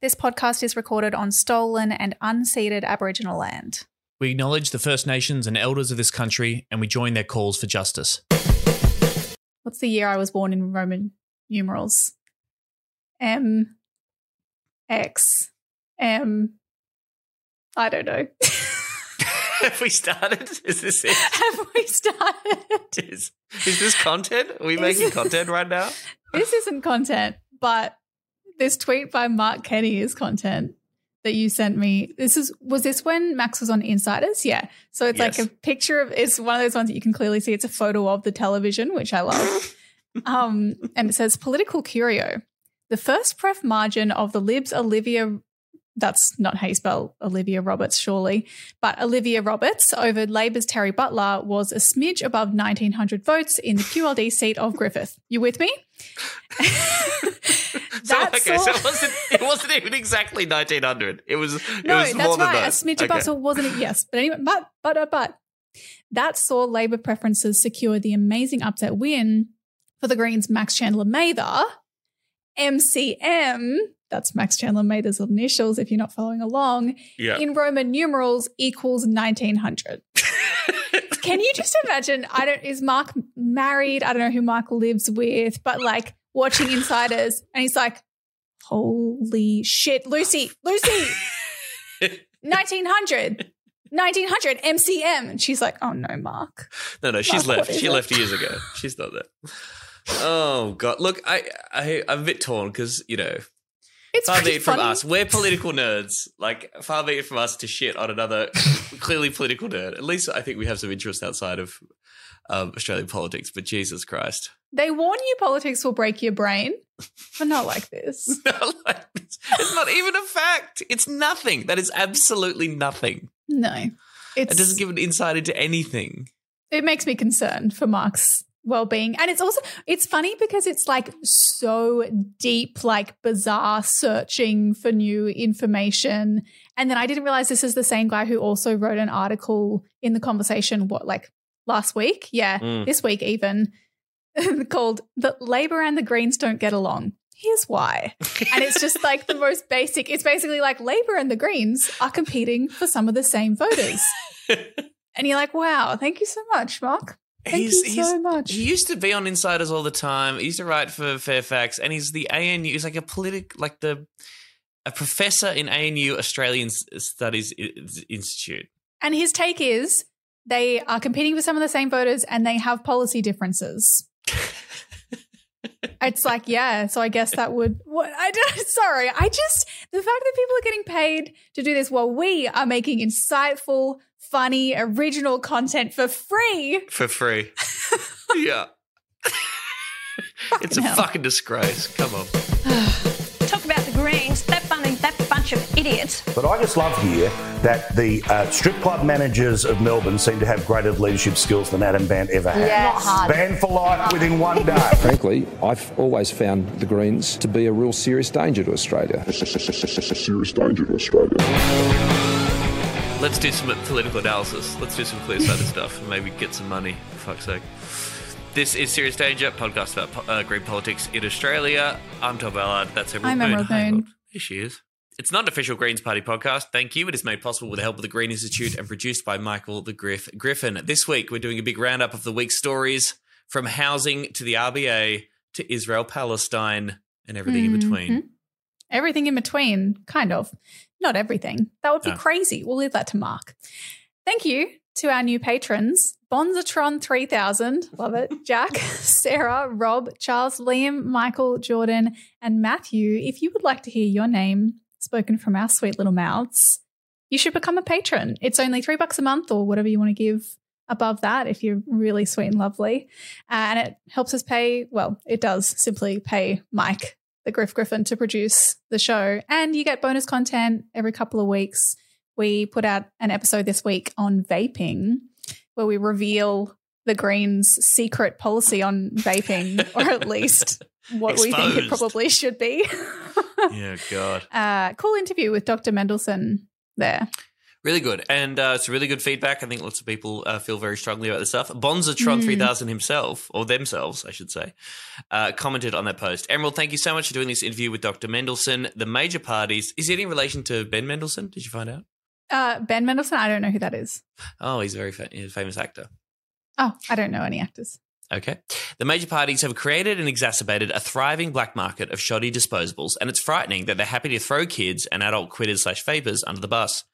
This podcast is recorded on stolen and unceded Aboriginal land. We acknowledge the First Nations and elders of this country and we join their calls for justice. What's the year I was born in Roman numerals? M X M. I don't know. Have we started? Is this it? Have we started? Is, is this content? Are we Is making it- content right now? This isn't content, but this tweet by Mark Kenny is content that you sent me. This is was this when Max was on Insiders? Yeah. So it's like a picture of it's one of those ones that you can clearly see it's a photo of the television, which I love. um, and it says political curio. The first pref margin of the Libs Olivia that's not how you spell Olivia Roberts, surely, but Olivia Roberts over Labor's Terry Butler was a smidge above 1900 votes in the QLD seat of Griffith. You with me? So, okay, so it wasn't, it wasn't even exactly 1900. It was, it no, was that's right. that. A smidge Okay. so wasn't it? Yes, but anyway, but but but but that saw Labor preferences secure the amazing upset win for the Greens' Max Chandler Mather, MCM. That's Max Chandler Mather's initials. If you're not following along, Yeah. in Roman numerals equals 1900. Can you just imagine? I don't. Is Mark married? I don't know who Mark lives with, but like watching Insiders, and he's like, "Holy shit, Lucy, Lucy, 1900, 1900 MCM," and she's like, "Oh no, Mark." No, no, she's Mark, left. She it? left years ago. She's not there. Oh god! Look, I, I I'm a bit torn because you know, It's far be it from funny. us. We're political nerds. Like far be it from us to shit on another clearly political nerd. At least I think we have some interest outside of um, Australian politics. But Jesus Christ, They warn you politics will break your brain, but not like this. Not like this. it's not even a fact. It's nothing. That is absolutely nothing. No, it's It doesn't give an insight into anything. it makes me concerned for Mark's well-being. And it's also it's funny because it's like so deep, like bizarre searching for new information. And then I didn't realize this is the same guy who also wrote an article in the conversation what like last week? Yeah, Mm. this week even called The Labor and the Greens Don't Get Along. Here's why. And it's just like the most basic. It's basically like Labor and the Greens are competing for some of the same voters. And you're like, wow, thank you so much, Mark. Thank He's- you so much. He used to be on Insiders all the time. He used to write for Fairfax, and he's the ANU. He's like a politic, like the a professor in ANU Australian Studies Institute. And his take is they are competing for some of the same voters and they have policy differences. it's like, yeah, so I guess that would what I don't sorry. I just the fact that people are getting paid to do this while we are making insightful, funny, original content for free. for free. yeah, it's a hell. fucking disgrace. Come on. Talk about the Greens, that that bunch of idiots. But I just love here that the uh, strip club managers of Melbourne seem to have greater leadership skills than Adam Bandt ever had. Not hard. Banned for life within one day. Frankly, I've always found the Greens to be a real serious danger to Australia. serious danger to Australia. Let's do some political analysis. Let's do some clear sighted stuff and maybe get some money, for fuck's sake. This is Serious Danger, podcast about uh, green politics in Australia. I'm Tom Ballard. That's Emerald I'm Moon. Emerald Hi, Moon. Emerald. Here she is. It's not an official Greens Party podcast. Thank you. It is made possible with the help of the Green Institute and produced by Michael the Griff Griffin. This week, we're doing a big roundup of the week's stories from housing to the RBA to Israel Palestine and everything in between. Mhm. Everything in between, kind of. Not everything. That would be No. crazy. We'll leave that to Mark. Thank you to our new patrons Bonzatron 3000, love it, Jack, Sarah, Rob, Charles, Liam, Michael, Jordan, and Matthew. If you would like to hear your name spoken from our sweet little mouths, you should become a patron. It's only three bucks a month or whatever you want to give above that if you're really sweet and lovely. Uh, and it helps us pay, well, it does simply pay Mike, the Griff Griffin, to produce the show. And you get bonus content every couple of weeks. We put out an episode this week on vaping where we reveal the Greens' secret policy on vaping, or at least what we think it probably should be. Yeah, God. uh, cool interview with Dr. Mendelsohn there. Really good. And uh, it's really good feedback. I think lots of people uh, feel very strongly about this stuff. Bonzatron 3000 himself, or themselves, I should say, uh, commented on that post. Emerald, thank you so much for doing this interview with Dr. Mendelsohn. The major parties. Is it in relation to Ben Mendelsohn? Did you find out? Uh, ben Mendelsohn, I don't know who that is. Oh, he's a very fa- he's a famous actor. Oh, I don't know any actors. Okay. The major parties have created and exacerbated a thriving black market of shoddy disposables, and it's frightening that they're happy to throw kids and adult quitters slash vapors under the bus.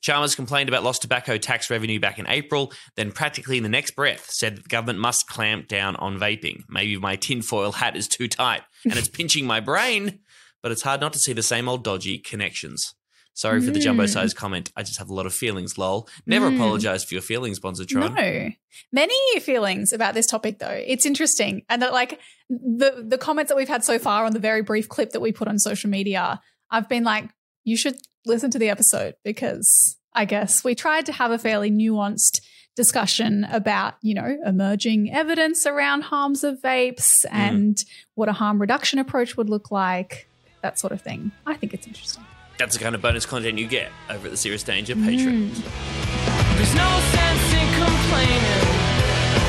Chalmers complained about lost tobacco tax revenue back in April, then practically in the next breath said that the government must clamp down on vaping. Maybe my tinfoil hat is too tight and it's pinching my brain, but it's hard not to see the same old dodgy connections. Sorry for the jumbo mm. sized comment. I just have a lot of feelings, lol. Never mm. apologize for your feelings, Bonzatron. No. Many feelings about this topic though. It's interesting. And that like the the comments that we've had so far on the very brief clip that we put on social media, I've been like, you should listen to the episode because I guess we tried to have a fairly nuanced discussion about, you know, emerging evidence around harms of vapes mm. and what a harm reduction approach would look like, that sort of thing. I think it's interesting. That's the kind of bonus content you get over at the Serious Danger Patreon. Mm. There's no sense in complaining.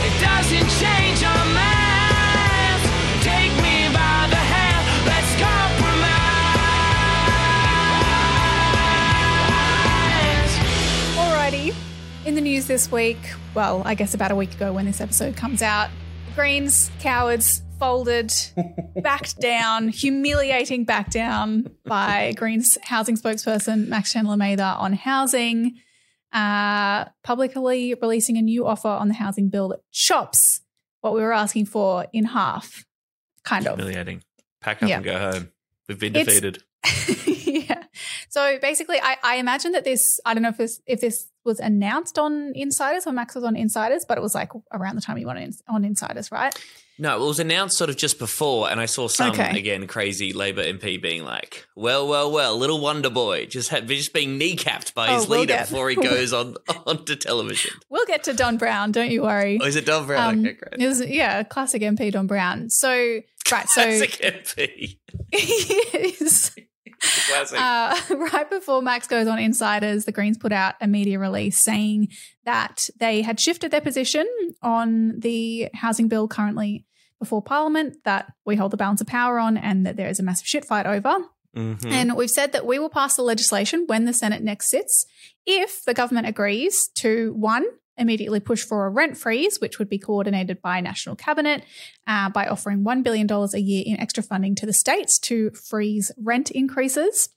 It doesn't change our minds. Take me by the hand. Let's compromise. Alrighty. In the news this week, well, I guess about a week ago when this episode comes out, the Greens, cowards, folded, backed down, humiliating back down by Greens housing spokesperson Max Chandler Mather on housing, uh, publicly releasing a new offer on the housing bill that chops what we were asking for in half, kind of. Humiliating. Pack up Yeah. and go home. We've been It's- defeated. yeah. So basically, I, I imagine that this, I don't know if this, if this was announced on Insiders or Max was on Insiders, but it was like around the time he went on Insiders, right? No, it was announced sort of just before, and I saw some Okay. again crazy Labor MP being like, "Well, well, well, little Wonder Boy just had just being kneecapped by his Oh, we'll leader get- before he goes on onto television." We'll get to Don Brown, don't you worry. Oh, is it Don Brown? Um, okay, great. it was, yeah, classic MP Don Brown. So, right, so Classic MP. Yes. Classic. Uh, right before Max goes on Insiders, the Greens put out a media release saying that they had shifted their position on the housing bill currently before Parliament that we hold the balance of power on and that there is a massive shit fight over. Mhm. And we've said that we will pass the legislation when the Senate next sits if the government agrees to one, immediately push for a rent freeze, which would be coordinated by National Cabinet uh, by offering $1 billion a year in extra funding to the states to freeze rent increases.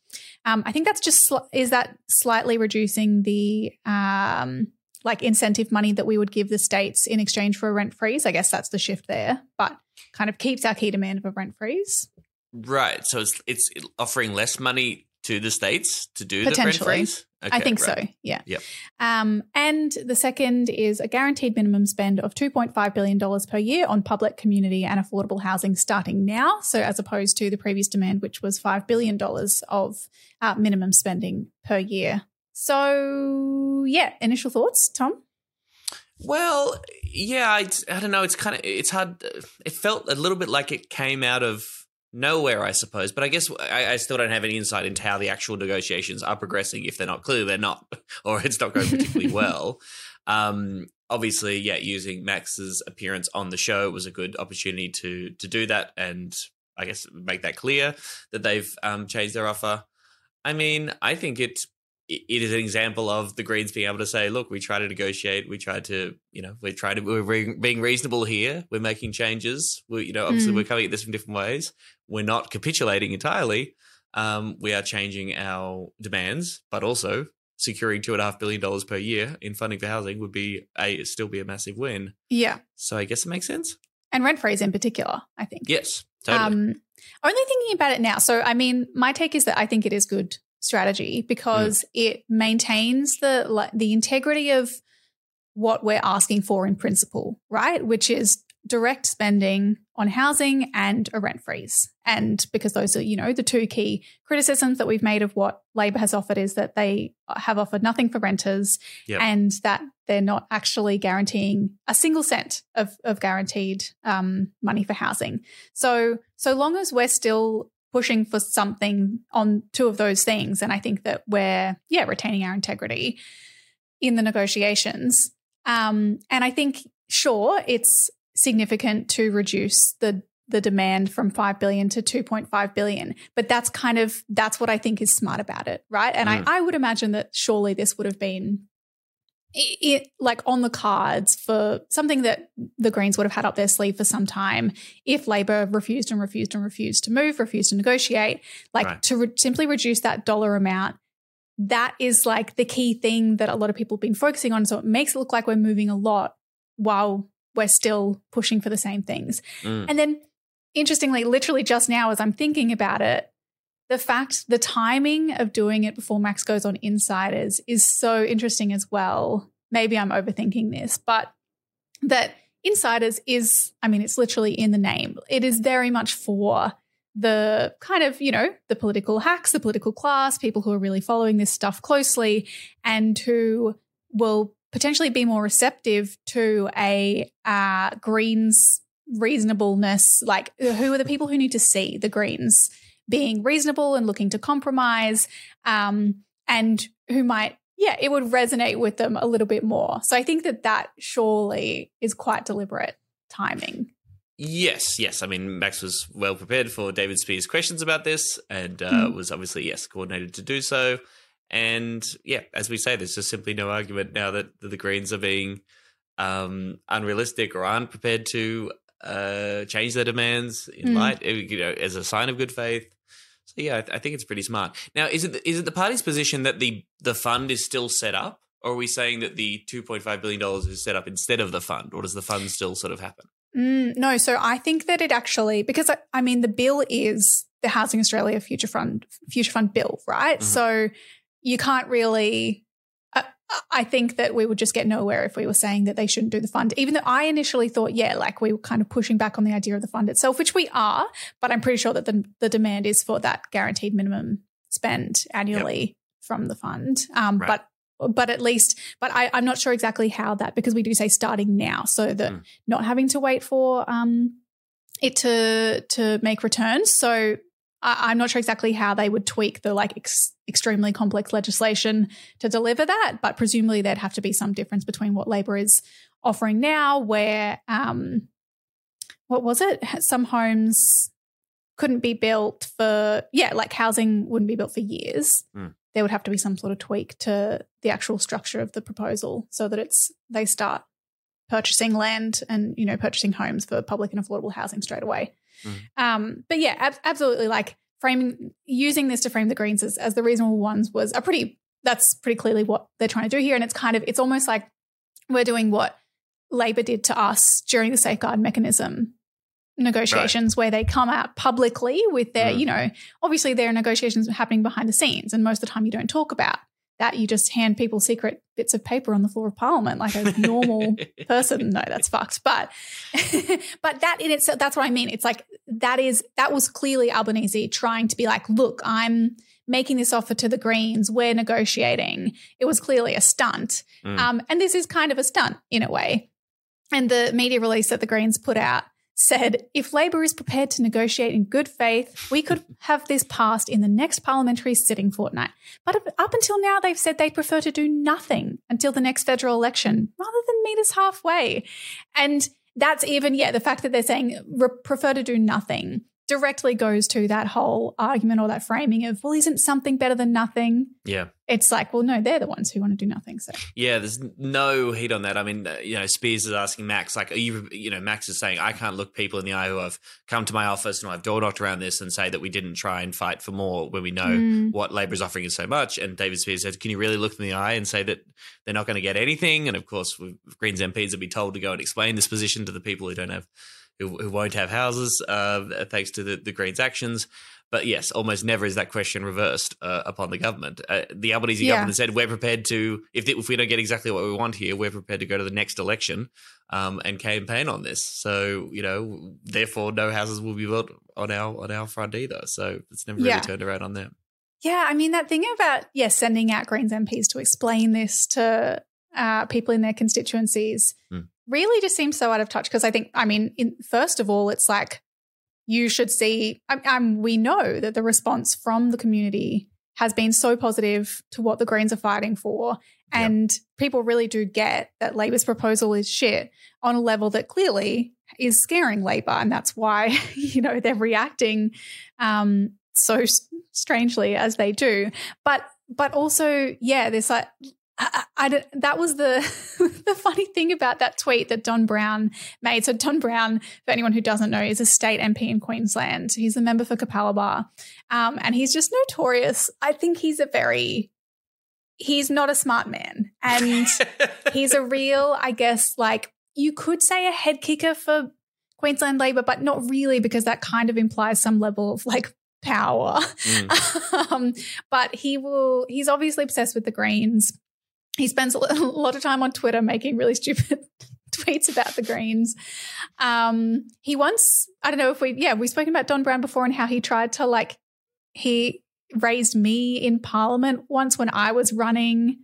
Um, I think that's just, sli- is that slightly reducing the um, like incentive money that we would give the states in exchange for a rent freeze? I guess that's the shift there, but kind of keeps our key demand of a rent freeze. Right. So it's it's offering less money to the states to do the rent Potentially. freeze. I Okay, think so. right. Yeah. Yep. Um, and the second is a guaranteed minimum spend of $2.5 billion per year on public, community, and affordable housing starting now. So, as opposed to the previous demand, which was $5 billion of uh, minimum spending per year. So, yeah, initial thoughts, Tom? Well, yeah, it's, I don't know. It's kind of it's hard. It felt a little bit like it came out of nowhere, I suppose. But I guess I, I still don't have any insight into how the actual negotiations are progressing. If they're not, clear, they're not, or it's not going particularly well. Um, obviously, yeah, using Max's appearance on the show was a good opportunity to to do that, and I guess make that clear that they've um, changed their offer. I mean, I think it it is an example of the Greens being able to say, "Look, we try to negotiate. We try to, you know, we try to we're being reasonable here. We're making changes. We, you know, obviously Mm. we're coming at this from different ways. We're not capitulating entirely. Um, we are changing our demands, but also securing two and a half billion dollars per year in funding for housing would be a still be a massive win. Yeah. So I guess it makes sense. And rent freeze in particular, I think. Yes, totally. Um, only thinking about it now. So, I mean, my take is that I think it is good strategy because it maintains the like, the integrity of what we're asking for in principle, right? Which is direct spending on housing and a rent freeze. And because those are, you know, the two key criticisms that we've made of what Labor has offered is that they have offered nothing for renters Yep. and that they're not actually guaranteeing a single cent of, of guaranteed um, money for housing. So, so long as we're still pushing for something on two of those things. And I think that we're, yeah, retaining our integrity in the negotiations. Um, and I think, sure, it's significant to reduce the the demand from 5 billion to 2.5 billion but that's kind of that's what i think is smart about it right and Mm. I, I would imagine that surely this would have been it, like on the cards for something that the Greens would have had up their sleeve for some time if Labor refused and refused and refused to move, refused to negotiate, like Right. to re- simply reduce that dollar amount. That is like the key thing that a lot of people have been focusing on. So it makes it look like we're moving a lot while we're still pushing for the same things. Mm. And then, interestingly, literally just now, as I'm thinking about it, the fact, the timing of doing it before Max goes on Insiders is so interesting as well. Maybe I'm overthinking this, but that Insiders is, I mean, it's literally in the name. It is very much for the kind of, you know, the political hacks, the political class, people who are really following this stuff closely and who will potentially be more receptive to a uh, Greens reasonableness. Like, who are the people who need to see the Greens being reasonable and looking to compromise, um, and who might, yeah, it would resonate with them a little bit more. So I think that that surely is quite deliberate timing. Yes, yes. I mean, Max was well prepared for David Speers' questions about this, and uh, Mm. was obviously yes coordinated to do so. And yeah, as we say, there's just simply no argument now that, the Greens are being um, unrealistic or aren't prepared to uh, change their demands in Mm. light, you know, as a sign of good faith. So yeah, I, th- I think it's pretty smart. Now, is it the, is it the party's position that the the fund is still set up, or are we saying that the two point five billion dollars is set up instead of the fund, or does the fund still sort of happen? Mm, no, so I think that it actually because I, I mean the bill is the Housing Australia Future Fund Future Fund bill, right? Mhm. So you can't really. I, think that we would just get nowhere if we were saying that they shouldn't do the fund. Even though I initially thought, yeah, like we were kind of pushing back on the idea of the fund itself, which we are, but I'm pretty sure that the the demand is for that guaranteed minimum spend annually from the fund. Um, Right. But but at least, but I, I'm not sure exactly how that because we do say starting now, so that Mm. not having to wait for um, it to to make returns. So I, I'm not sure exactly how they would tweak the like ex- extremely complex legislation to deliver that, but presumably there'd have to be some difference between what Labor is offering now, where um, what was it? Some homes couldn't be built for yeah, like housing wouldn't be built for years. Mm. There would have to be some sort of tweak to the actual structure of the proposal so that it's they start purchasing land and you know purchasing homes for public and affordable housing straight away. Mhm. Um, but yeah, ab- absolutely. Like framing using this to frame the Greens as, as the reasonable ones was a pretty. That's pretty clearly what they're trying to do here, and it's kind of it's almost like we're doing what Labor did to us during the safeguard mechanism negotiations where they come out publicly with their, Mm. you know, obviously there are negotiations happening behind the scenes and most of the time you don't talk about that. You just hand people secret bits of paper on the floor of parliament like a normal person. No, that's fucked. But but that in itself, that's what I mean. It's like that is that was clearly Albanese trying to be like, look, I'm making this offer to the Greens. We're negotiating. It was clearly a stunt. Mm. Um, and this is kind of a stunt in a way. And the media release that the Greens put out said if Labor is prepared to negotiate in good faith, we could have this passed in the next parliamentary sitting fortnight. But up- until now, they've said they prefer to do nothing until the next federal election rather than meet us halfway. And that's even, yeah, the fact that they're saying re- prefer to do nothing directly goes to that whole argument or that framing of, well, isn't something better than nothing? yeah. It's like, well, no, they're the ones who want to do nothing. So, Yeah, there's no heat on that. I mean, you know, Speers is asking Max, like, are you, you know, Max is saying, I can't look people in the eye who have come to my office and I've door knocked around this and say that we didn't try and fight for more when we know Mm. what Labor is offering is so much. And David Speers says, can you really look them in the eye and say that they're not going to get anything? And of course, Greens MPs will be told to go and explain this position to the people who don't have, who, who won't have houses, uh, thanks to the, the Greens' actions. But yes, almost never is that question reversed uh, upon the government. Uh, the Albanese Yeah. government said we're prepared to, if if we don't get exactly what we want here, we're prepared to go to the next election um, and campaign on this. So you know, therefore, no houses will be built on our on our front either. So it's never really turned around on them. Yeah, I mean that thing about yeah sending out Greens MPs to explain this to uh, people in their constituencies Hmm. Really just seems so out of touch because I think I mean in, first of all it's like you should see. I, I'm, we know that the response from the community has been so positive to what the Greens are fighting for. And people really do get that Labor's proposal is shit on a level that clearly is scaring Labor. And that's why, you know, they're reacting um, so strangely as they do. But, but also, yeah, there's like, I, I, that was the the funny thing about that tweet that Don Brown made. So Don Brown, for anyone who doesn't know, is a state MP in Queensland. He's a member for Capalaba, um, and he's just notorious. I think he's a very he's not a smart man, and he's a real, I guess, like you could say a head kicker for Queensland Labor, but not really because that kind of implies some level of like power. Mm. um, but he will. He's obviously obsessed with the Greens. He spends a lot of time on Twitter making really stupid tweets about the Greens. Um, he once, I don't know if we, yeah, we've spoken about Don Brown before and how he tried to like, he raised me in Parliament once when I was running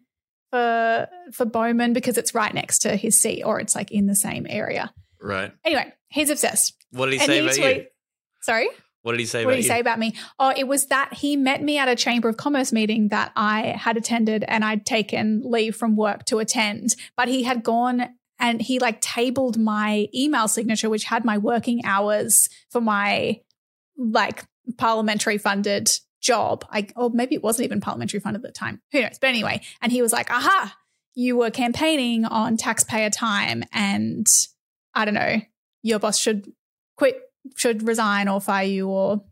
for for Bowman because it's right next to his seat or it's like in the same area. Right. Anyway, he's obsessed. What did he And say he about tweet- you? Sorry. What did he say What about did he you? say about me? Oh, it was that he met me at a Chamber of Commerce meeting that I had attended and I'd taken leave from work to attend. But he had gone and he like tabled my email signature, which had my working hours for my like parliamentary funded job. I, or maybe it wasn't even parliamentary funded at the time. Who knows? But anyway, and he was like, aha, you were campaigning on taxpayer time and I don't know, your boss should quit, should resign or fire you or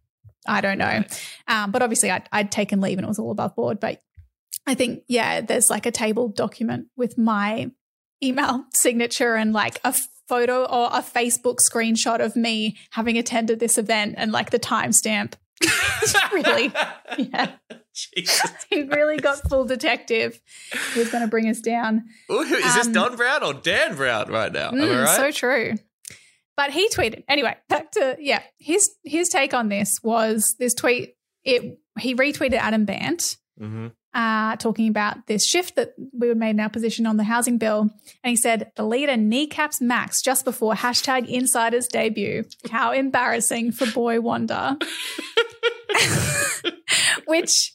I don't know. Um, but obviously I'd, I'd taken leave and it was all above board. But I think, yeah, there's like a table document with my email signature and like a photo or a Facebook screenshot of me having attended this event and like the timestamp. really, yeah. Jesus. He really got full detective. He was going to bring us down. Ooh, is this Um, Don Brown or Dan Brown right now? Mm, right? So true. But he tweeted anyway. Back to yeah. His his take on this was this tweet. It he retweeted Adam Bandt hmm uh, talking about this shift that we were made in our position on the housing bill, and he said the leader kneecaps Max just before hashtag Insiders debut. How embarrassing for Boy Wonder. Which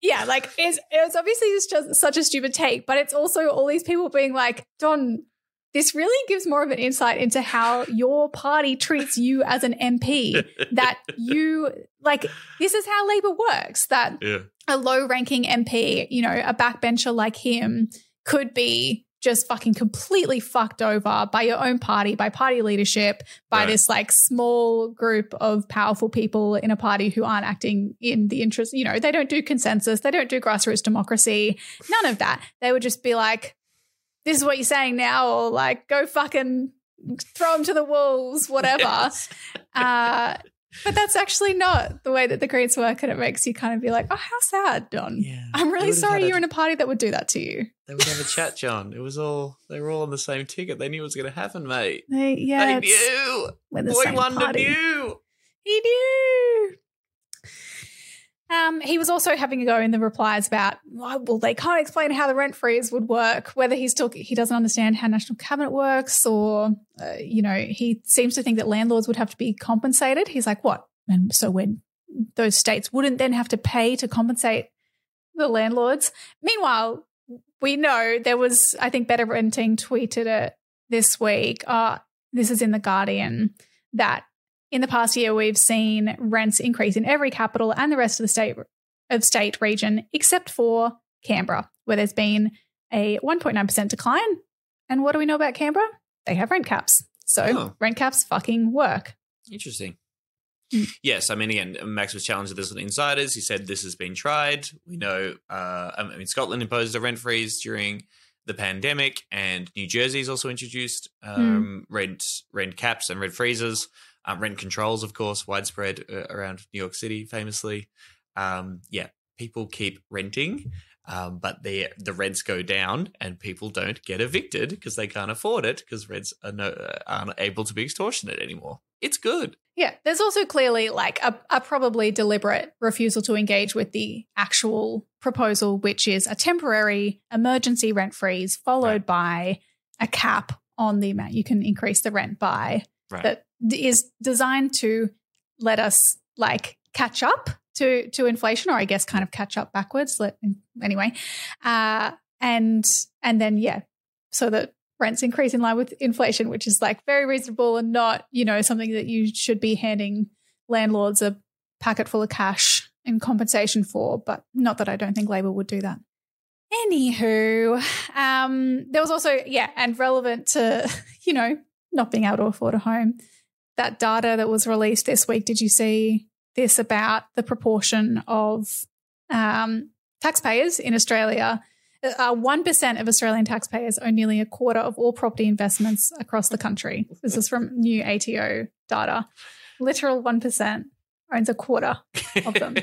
yeah, like it's it's obviously just such a stupid take, but it's also all these people being like, Don, this really gives more of an insight into how your party treats you as an MP. that you like this is how Labour works. That Yeah. a low ranking MP, you know, a backbencher like him could be just fucking completely fucked over by your own party, by party leadership, by Right. this like small group of powerful people in a party who aren't acting in the interest, you know, they don't do consensus, they don't do grassroots democracy, none of that. They would just be like, this is what you're saying now, or like, go fucking throw them to the wolves, whatever. Yes. Uh, but that's actually not the way that the Greens work, and it makes you kind of be like, "Oh, how sad, Don. Yeah. I'm really sorry you're in a party that would do that to you." They would have a chat, John. It was all they were all on the same ticket. They knew it was going to happen, mate. They, yeah, they knew. Boy Wonder party. knew. He knew. Um, he was also having a go in the replies about, "Oh, well, they can't explain how the rent freeze would work. Whether he's talking, he doesn't understand how national cabinet works, or uh, you know, he seems to think that landlords would have to be compensated. He's like, what? And so when those states wouldn't then have to pay to compensate the landlords. Meanwhile, we know there was, I think, Better Renting tweeted it this week. Uh, this is in the Guardian that in the past year we've seen rents increase in every capital and the rest of the state of state region except for Canberra, where there's been a 1.9% decline. And what do we know about Canberra? They have rent caps. So Oh. rent caps fucking work. Interesting. Mm. Yes, I mean, again, Max was challenged with this on Insiders. He said this has been tried. We know, uh, I mean, Scotland imposed a rent freeze during the pandemic, and New Jersey's also introduced um, rent rent caps and rent freezes, uh, rent controls, of course, widespread uh, around New York City, famously. Um, yeah, people keep renting. Um, but the the rents go down and people don't get evicted because they can't afford it because rents are no, uh, aren't able to be extortionate anymore. It's good. Yeah, there's also clearly like a, a probably deliberate refusal to engage with the actual proposal, which is a temporary emergency rent freeze followed by a cap on the amount you can increase the rent by Right. that is designed to let us like catch up to to inflation, or I guess kind of catch up backwards. Let anyway, uh, and and then yeah, so that rents increase in line with inflation, which is like very reasonable and not you know something that you should be handing landlords a packet full of cash in compensation for. But not that I don't think Labor would do that. Anywho, um, there was also yeah, and relevant to you know not being able to afford a home. That data that was released this week, did you see this about the proportion of um, taxpayers in Australia? Uh, 1% of Australian taxpayers own nearly a quarter of all property investments across the country. This is from new ATO data. Literal 1% owns a quarter of them.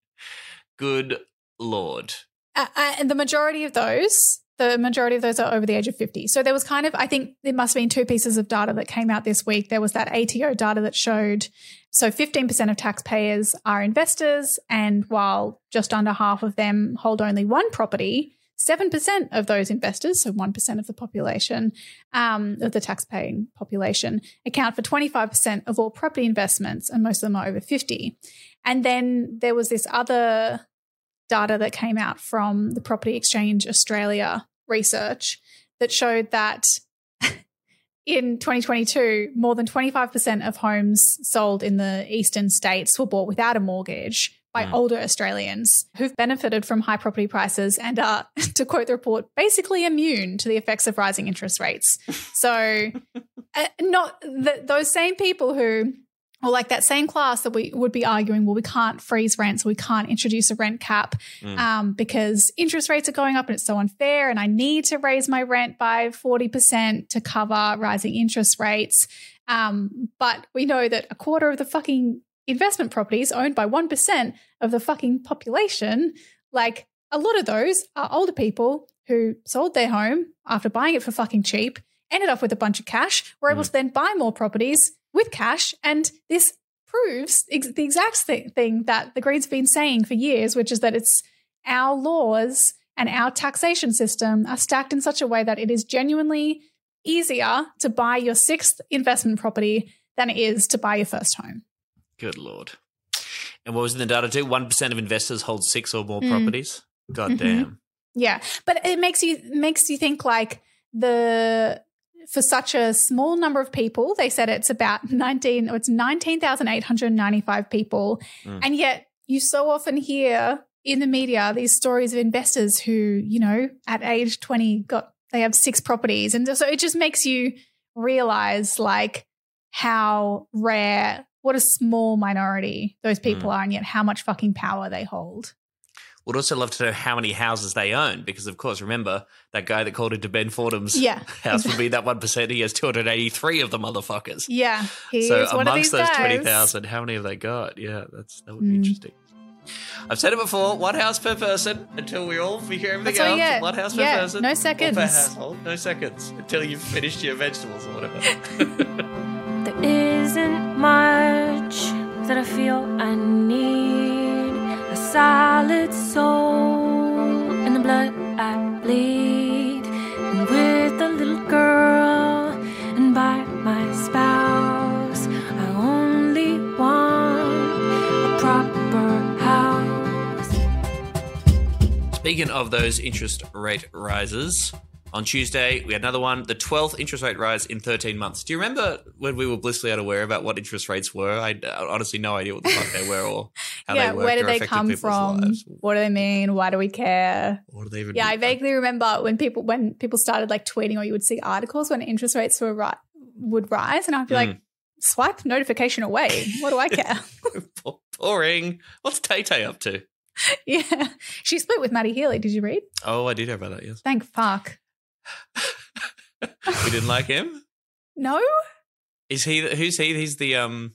Good lord. Uh, uh, and the majority of those, the majority of those are over the age of 50. So there was kind of, I think there must have been two pieces of data that came out this week. There was that ATO data that showed so 15% of taxpayers are investors. And while just under half of them hold only one property, 7% of those investors, so 1% of the population, um, of the taxpaying population, account for 25% of all property investments, and most of them are over 50. And then there was this other data that came out from the Property Exchange Australia research that showed that in 2022, more than 25% of homes sold in the eastern states were bought without a mortgage by Mm. older Australians who've benefited from high property prices and are, to quote the report, basically immune to the effects of rising interest rates. So, uh, not th those same people who or like that same class that we would be arguing, well, we can't freeze rents, we can't introduce a rent cap Mm. um, because interest rates are going up and it's so unfair, and I need to raise my rent by 40% to cover rising interest rates. Um, but we know that a quarter of the fucking investment properties owned by 1% of the fucking population, like a lot of those are older people who sold their home after buying it for fucking cheap, ended up with a bunch of cash, were able Mm. to then buy more properties with cash. And this proves ex- the exact thi- thing that the Greens have been saying for years, which is that it's our laws and our taxation system are stacked in such a way that it is genuinely easier to buy your sixth investment property than it is to buy your first home. Good lord. And what was in the data too? 1% of investors hold six or more Mm. properties. God Mhm. damn. Yeah, but it makes you makes you think like the for such a small number of people, they said it's about nineteen or it's nineteen thousand eight hundred ninety five people, Mm. and yet you so often hear in the media these stories of investors who you know at age twenty got they have six properties, and so it just makes you realize like how rare. What a small minority those people Mm. are, and yet how much fucking power they hold. Would also love to know how many houses they own because, of course, remember that guy that called into Ben Fordham's Yeah, house would be that 1%. He has 283 of the motherfuckers. Yeah, he's so one of these amongst those guys. 20,000, how many have they got? Yeah, that's that would be Mm. interesting. I've said it before, one house per person until we all figure everything That's all get. One house Yeah, per person. no seconds. Per household. No seconds until you've finished your vegetables or whatever. There isn't much that I feel I need. Solid soul in the blood I bleed. And with a little girl and by my spouse, I only want a proper house. Speaking of those interest rate rises, on Tuesday we had another one, the 12th interest rate rise in 13 months. Do you remember when we were blissfully unaware about what interest rates were? I had honestly no idea what the fuck they were or how yeah, they worked where did they come from? lives. What do they mean? Why do we care? What do they even Yeah, I vaguely remember when people when people started like tweeting or you would see articles when interest rates were ri- would rise, and I'd be Mm. like, swipe notification away. What do I care? Boring. What's Tay Tay up to? yeah, she split with Matty Healy. Did you read? Oh, I did hear about that, yes. Thank fuck. We didn't like him? No, Is he, who's he? He's the um,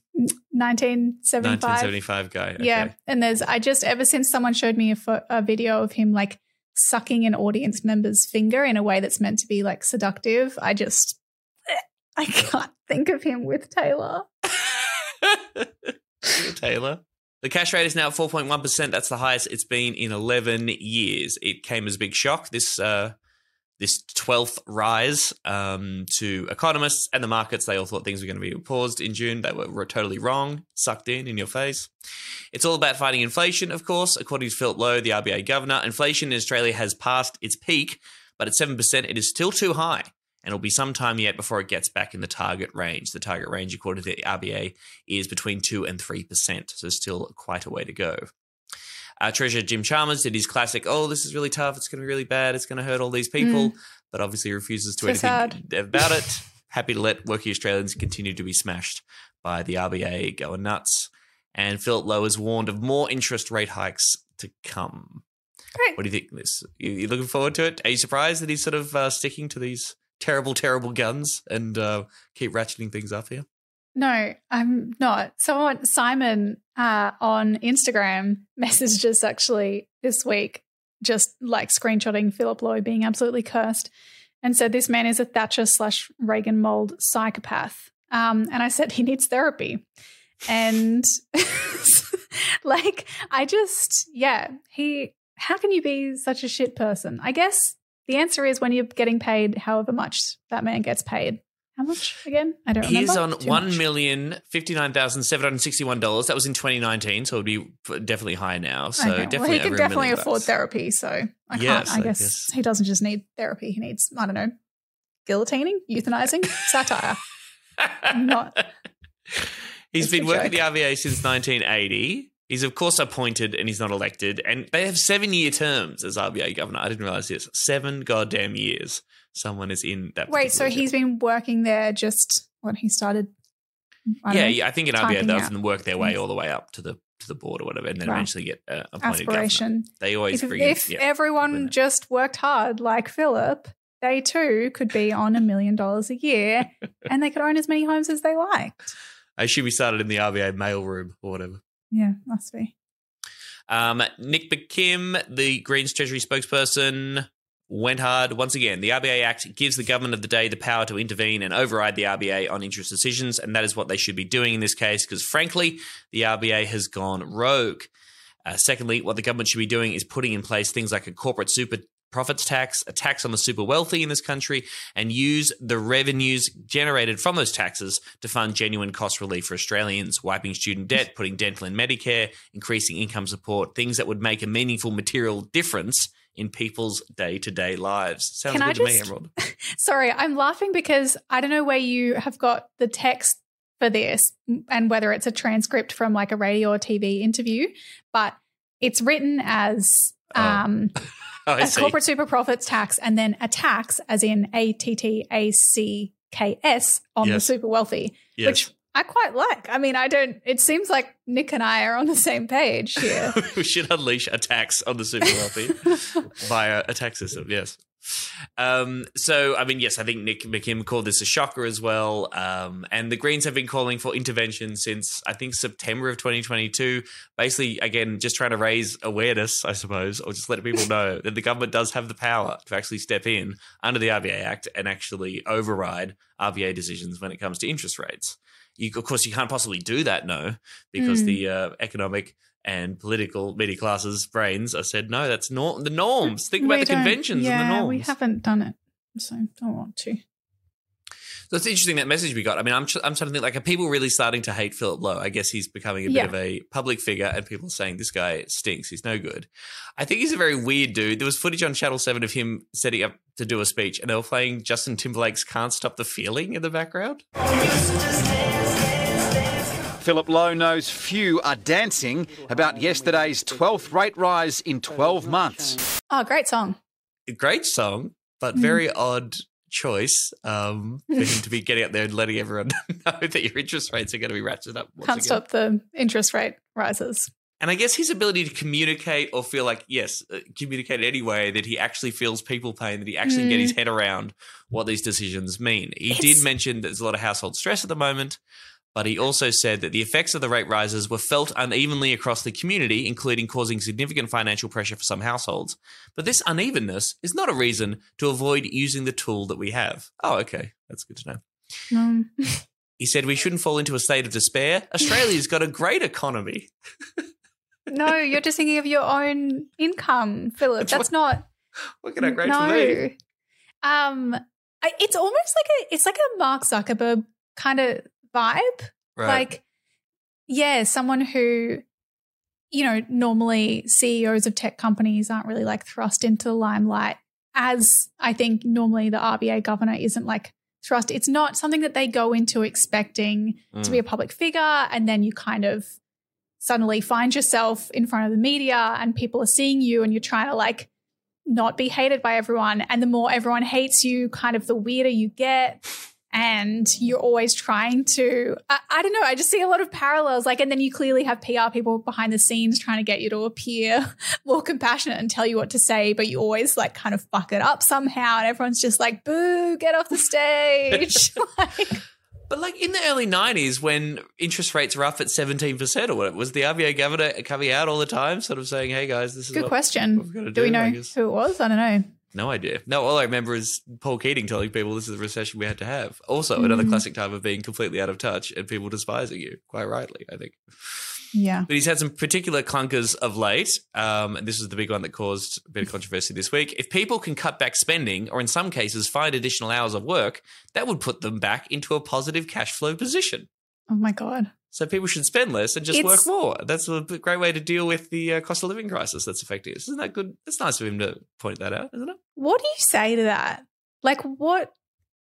nineteen seventy five. 1975 guy. Okay. Yeah, and there's I just ever since someone showed me a, pho- a video of him like sucking an audience member's finger in a way that's meant to be like seductive. I just I can't think of him with Taylor. Taylor. The cash rate is now at 4.1%. That's the highest it's been in 11 years. It came as a big shock. This uh, this 12th rise um, to economists and the markets. They all thought things were going to be paused in June. They were, were totally wrong, sucked in in your face. It's all about fighting inflation, of course. According to Philip Lowe, the RBA governor, inflation in Australia has passed its peak, but at 7%, it is still too high. And it'll be some time yet before it gets back in the target range. The target range, according to the RBA, is between 2 and 3%. So still quite a way to go. Uh, Treasurer Jim Chalmers did his classic, oh, this is really tough. It's going to be really bad. It's going to hurt all these people, but obviously refuses to do So anything about it. Happy to let working Australians continue to be smashed by the RBA going nuts. And Philip Lowe is warned of more interest rate hikes to come. Great. What do you think? This you, you looking forward to it? Are you surprised that he's sort of uh, sticking to these terrible, terrible guns and uh, keep ratcheting things up here? No, I'm not. Someone, Simon, uh, on Instagram messaged us actually this week, just like screenshotting Philip Lowe being absolutely cursed, and said this man is a Thatcher slash Reagan mold psychopath. Um, and I said he needs therapy, and like I just, yeah, he. How can you be such a shit person? I guess the answer is when you're getting paid however much that man gets paid. How much again? I don't remember. He's on one million fifty nine thousand seven hundred sixty one dollars. That was in twenty nineteen, so it'd be definitely higher now. So Okay, definitely, well, he can definitely afford bucks. therapy. So I Yes, can't. I I guess, guess. he doesn't just need therapy. He needs I don't know, guillotining, euthanizing, satire. Not He's been working at the joke. RBA since 1980. He's of course appointed and he's not elected. And they have seven year terms as RBA governor. I didn't realize this. Seven goddamn years. Someone is in that. wait. So he's been working there just when he started. I yeah, know, yeah. I think in RBA they often work their way all the way up to the to the board or whatever, and then Wow. eventually get uh, appointed governor. aspiration. They always If, bring in- if everyone just worked hard like Philip, they too could be on a million dollars a year, and they could own as many homes as they liked. I assume he started in the RBA mailroom or whatever. Yeah, must be. Um, Nick McKim, the Greens Treasury spokesperson, went hard once again. The RBA Act gives the government of the day the power to intervene and override the RBA on interest decisions, and that is what they should be doing in this case because, frankly, the RBA has gone rogue. Uh, secondly, what the government should be doing is putting in place things like a corporate super profits tax, a tax on the super wealthy in this country, and use the revenues generated from those taxes to fund genuine cost relief for Australians, wiping student debt, putting dental and Medicare, increasing income support, things that would make a meaningful material difference in people's day to day lives. Sounds Can good I to me, just- Emerald. Sorry, I'm laughing because I don't know where you have got the text for this and whether it's a transcript from like a radio or TV interview, but it's written as Oh, um, Oh, I a see. corporate super profits tax and then a tax as in A T T A C K S on the super wealthy, yes. which I quite like. I mean, I don't, it seems like Nick and I are on the same page here. we should unleash attacks on the super wealthy via a tax system. Yes. Um, so, I mean, yes, I think Nick McKim called this a shocker as well. Um, and the Greens have been calling for intervention since I think September of 2022. Basically, again, just trying to raise awareness, I suppose, or just let people know that the government does have the power to actually step in under the RBA Act and actually override RBA decisions when it comes to interest rates. You, of course, you can't possibly do that, no, because Mm. the uh, economic and political media classes' brains are said, no, that's not the norms. Think about We the conventions yeah, and the norms. we haven't done it, so don't want to. So it's interesting that message we got. I mean, I'm, I'm starting to think like, are people really starting to hate Philip Lowe? I guess he's becoming a bit of a public figure, and people are saying this guy stinks. He's no good. I think he's a very weird dude. There was footage on Channel Seven of him setting up to do a speech, and they were playing Justin Timberlake's "Can't Stop the Feeling" in the background. Philip Lowe knows few are dancing about yesterday's 12th rate rise in 12 months. Oh, great song. A great song, but Mm. very odd choice um, for him to be getting up there and letting everyone know that your interest rates are going to be ratcheted up. Once Can't again. stop the interest rate rises. And I guess his ability to communicate or feel like, yes, uh, communicate anyway, that he actually feels people pain, that he actually can get his head around what these decisions mean. He did mention that there's a lot of household stress at the moment, but he also said that the effects of the rate rises were felt unevenly across the community, including causing significant financial pressure for some households. But this unevenness is not a reason to avoid using the tool that we have. Oh, okay. That's good to know. Um, He said we shouldn't fall into a state of despair. Australia's got a great economy. no, you're just thinking of your own income, Philip. That's That's not. Look at how great no. me. um, I, it's almost like a it's like a Mark Zuckerberg kind of vibe. Right. Like, yeah, someone who, you know, normally CEOs of tech companies aren't really like thrust into the limelight, as I think normally the RBA governor isn't like thrust. It's not something that they go into expecting to Mm. be a public figure, and then you kind of suddenly find yourself in front of the media and people are seeing you and you're trying to like not be hated by everyone. And the more everyone hates you, kind of the weirder you get. And you're always trying to, I, I don't know, I just see a lot of parallels. Like, and then you clearly have PR people behind the scenes trying to get you to appear more compassionate and tell you what to say, but you always like kind of fuck it up somehow. And everyone's just like, boo, get off the stage. like, But like in the early '90s, when interest rates were up at 17 percent or whatever, was the RBA governor coming out all the time, sort of saying, "Hey guys, this is good what, question. what we've got to Do we do," I know who it was? I don't know. No idea. No, all I remember is Paul Keating telling people this is the recession we had to have. Also, another Mm. classic time of being completely out of touch and people despising you, quite rightly, I think. Yeah. But he's had some particular clunkers of late. Um, and this is the big one that caused a bit of controversy this week. If people can cut back spending, or in some cases find additional hours of work, that would put them back into a positive cash flow position. Oh my God. So people should spend less and just It's- work more. That's a great way to deal with the uh, cost of living crisis that's affecting us. Isn't that good? It's nice of him to point that out, isn't it? What do you say to that? Like, what?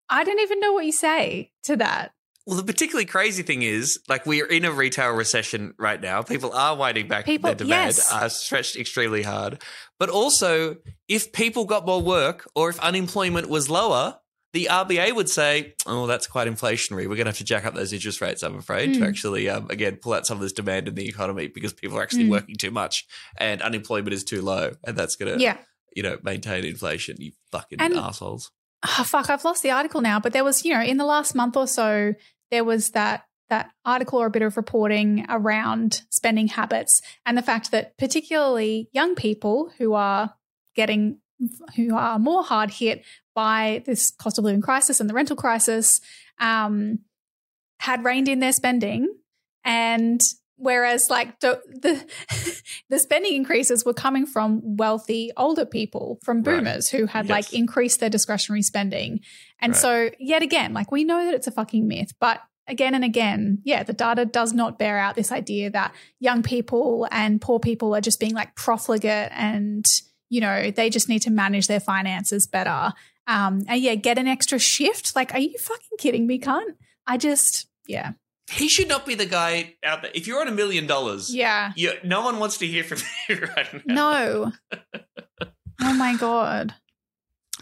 I don't even know what you say to that. Well, the particularly crazy thing is, like, we are in a retail recession right now. People are winding back People- their demand, yes. are stretched extremely hard. But also, if people got more work or if unemployment was lower, the RBA would say, "Oh, that's quite inflationary. We're going to have to jack up those interest rates. I'm afraid to Mm. actually, um, again, pull out some of this demand in the economy because people are actually Mm. working too much and unemployment is too low, and that's going to, Yeah. you know, maintain inflation. You fucking And- assholes." Oh, fuck, I've lost the article now. But there was, you know, in the last month or so, there was that that article or a bit of reporting around spending habits and the fact that particularly young people who are getting who are more hard hit by this cost of living crisis and the rental crisis um, had reined in their spending and whereas like the the, the spending increases were coming from wealthy older people from Right. boomers who had Yes. like increased their discretionary spending and Right. so yet again like we know that it's a fucking myth but again and again yeah the data does not bear out this idea that young people and poor people are just being like profligate and you know they just need to manage their finances better. Um and yeah get an extra shift. Like are you fucking kidding me cunt? I just yeah. He should not be the guy out there. If you're on a million dollars, yeah. You, no one wants to hear from you right now. no. Oh my god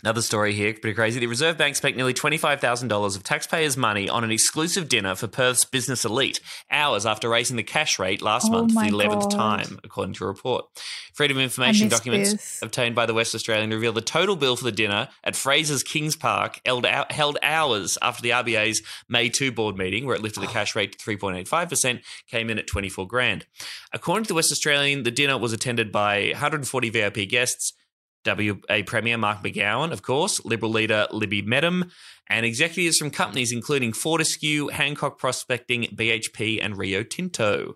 Another story here, pretty crazy. The Reserve Bank spent nearly $25,000 of taxpayers' money on an exclusive dinner for Perth's business elite, hours after raising the cash rate last Oh month for the 11th God. time, according to a report. Freedom of Information documents this. obtained by the West Australian reveal the total bill for the dinner at Fraser's Kings Park held, held hours after the RBA's May 2 board meeting, where it lifted the cash rate to 3.85%, came in at 24 grand. According to the West Australian, the dinner was attended by 140 VIP guests, WA Premier Mark McGowan, of course, Liberal leader Libby Mettam, and executives from companies including Fortescue, Hancock Prospecting, BHP, and Rio Tinto.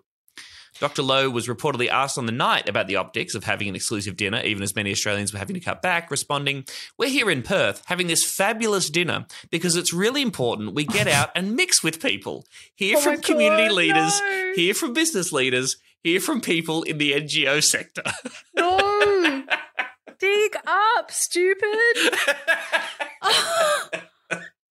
Dr. Lowe was reportedly asked on the night about the optics of having an exclusive dinner, even as many Australians were having to cut back, responding, We're here in Perth having this fabulous dinner because it's really important we get out and mix with people. Hear Oh from community God, leaders, no. hear from business leaders, hear from people in the NGO sector. no dig up stupid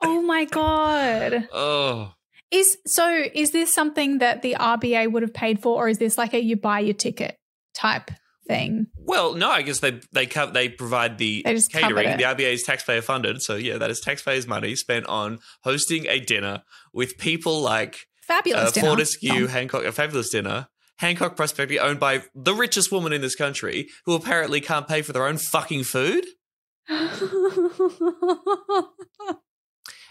oh my god oh. Is so is this something that the RBA would have paid for or is this like a you buy your ticket type thing? Well, no, I guess they they co- they provide the They catering. The RBA is taxpayer funded, so yeah, that is taxpayers' money spent on hosting a dinner with people like Fabulous uh, dinner. Fortescue, Oh. Hancock, a fabulous dinner. Hancock Prospecting, owned by the richest woman in this country, who apparently can't pay for their own fucking food.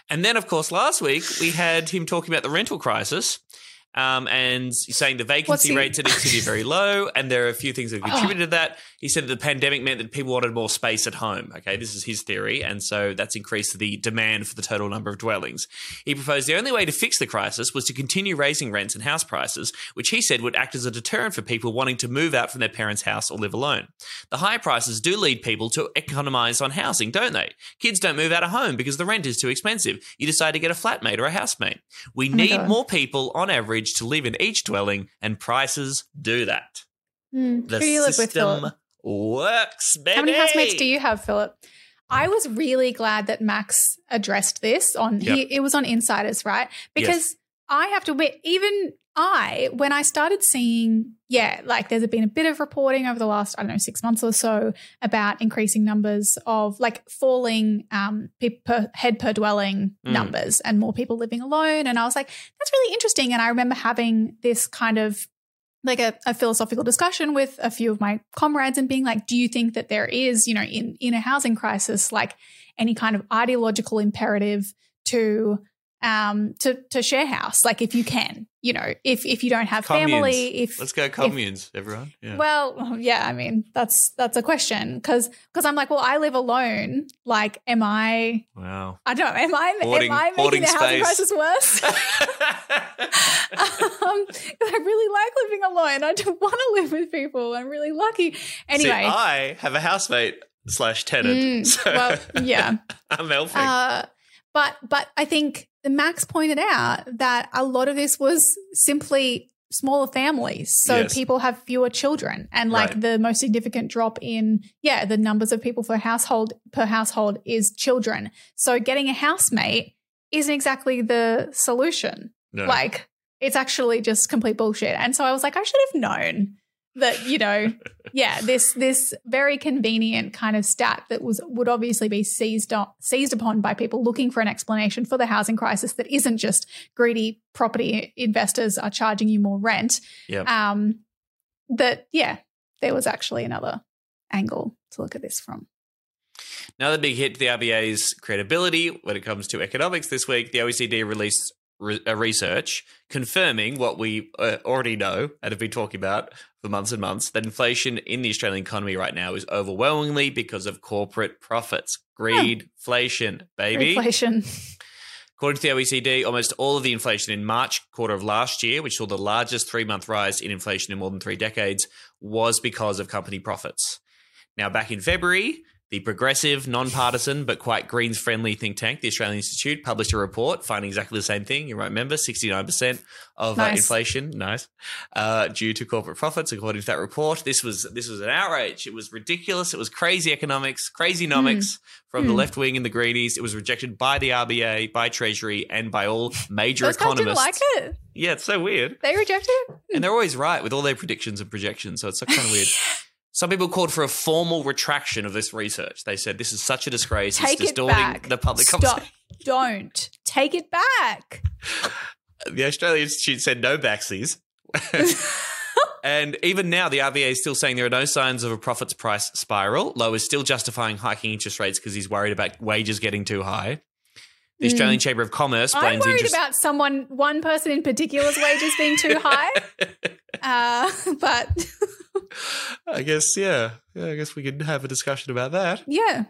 And then, of course, last week we had him talking about the rental crisis. Um, and saying the vacancy he- rates in each city are very low, and there are a few things that contributed to that. He said that the pandemic meant that people wanted more space at home. Okay, this is his theory, and so that's increased the demand for the total number of dwellings. He proposed the only way to fix the crisis was to continue raising rents and house prices, which he said would act as a deterrent for people wanting to move out from their parents' house or live alone. The higher prices do lead people to economize on housing, don't they? Kids don't move out of home because the rent is too expensive. You decide to get a flatmate or a housemate. We my need more people on average to live in each dwelling, and prices do that. Mm. The Who you live with, system? Works, baby. How many housemates do you have, Philip? I was really glad that Max addressed this on he, it was on Insiders, right? Because I have to admit, even I, when I started seeing, yeah, like there's been a bit of reporting over the last, I don't know, six months or so about increasing numbers of like falling um, pe- per head per dwelling Mm. numbers and more people living alone. And I was like, that's really interesting. And I remember having this kind of like a, a philosophical discussion with a few of my comrades and being like, do you think that there is, you know, in, in a housing crisis, like any kind of ideological imperative to um to to share house like if you can you know if if you don't have Communes. family if Let's go communes, everyone. Yeah. well yeah i mean that's that's a question because because i'm like well i live alone like am i wow. i don't know am i Hoarding- am i making the housing crisis worse um, I really like living alone. I don't want to live with people. I'm really lucky. Anyway, See, I have a housemate slash tenant. Mm, so well, yeah. I'm helping. Uh, but but I think Max pointed out that a lot of this was simply smaller families, so Yes. people have fewer children, and like Right. the most significant drop in yeah the numbers of people per household per household is children. So getting a housemate isn't exactly the solution. No. Like it's actually just complete bullshit. And so I was like, I should have known that, you know, yeah, this this very convenient kind of stat that was would obviously be seized on, seized upon by people looking for an explanation for the housing crisis that isn't just greedy property investors are charging you more rent. Yep. Um that yeah, there was actually another angle to look at this from. Another big hit to the RBA's credibility when it comes to economics this week. The OECD released re- a research confirming what we uh, already know and have been talking about for months and months that inflation in the Australian economy right now is overwhelmingly because of corporate profits. Greed, inflation, baby. Inflation. According to the OECD, almost all of the inflation in March quarter of last year, which saw the largest three month rise in inflation in more than three decades, was because of company profits. Now, back in February, the progressive, non-partisan, but quite Greens-friendly think tank, the Australian Institute, published a report finding exactly the same thing. You might remember, 69% of uh, inflation, nice, uh, due to corporate profits, according to that report. This was this was an outrage. It was ridiculous. It was crazy economics, crazy nomics from the Hmm. left wing and the Greenies. It was rejected by the RBA, by Treasury, and by all major Those guys didn't economists. like it. Yeah, it's so weird. They rejected it. And they're always right with all their predictions and projections. So it's so kind of weird. Some people called for a formal retraction of this research. They said this is such a disgrace. Take it's it distorting back. the public Stop. Don't take it back. The Australian Institute said no backsies. and even now, the RBA is still saying there are no signs of a profits price spiral. Lowe is still justifying hiking interest rates because he's worried about wages getting too high. The Hmm. Australian Chamber of Commerce I'm blames worried interest. about someone, one person in particular's wages being too high. Uh, but I guess, yeah. yeah. I guess we could have a discussion about that. yeah,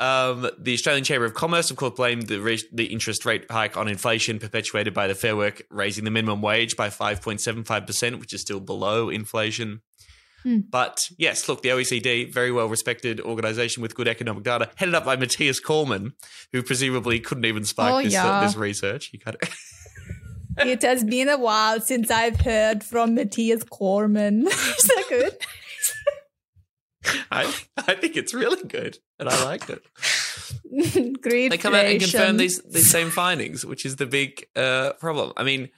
Um, the Australian Chamber of Commerce, of course, blamed the, re- the interest rate hike on inflation perpetuated by the Fair Work raising the minimum wage by 5.75%, which is still below inflation. Hmm. But yes, look, the OECD, very well respected organization with good economic data, headed up by Mathias Cormann, who presumably couldn't even spark Oh, this, yeah. uh, this research. He kind of it has been a while since I've heard from Mathias Cormann. Is that good? I, I think it's really good, and I like it. Great. they come out and confirm these these same findings, which is the big uh, problem. I mean,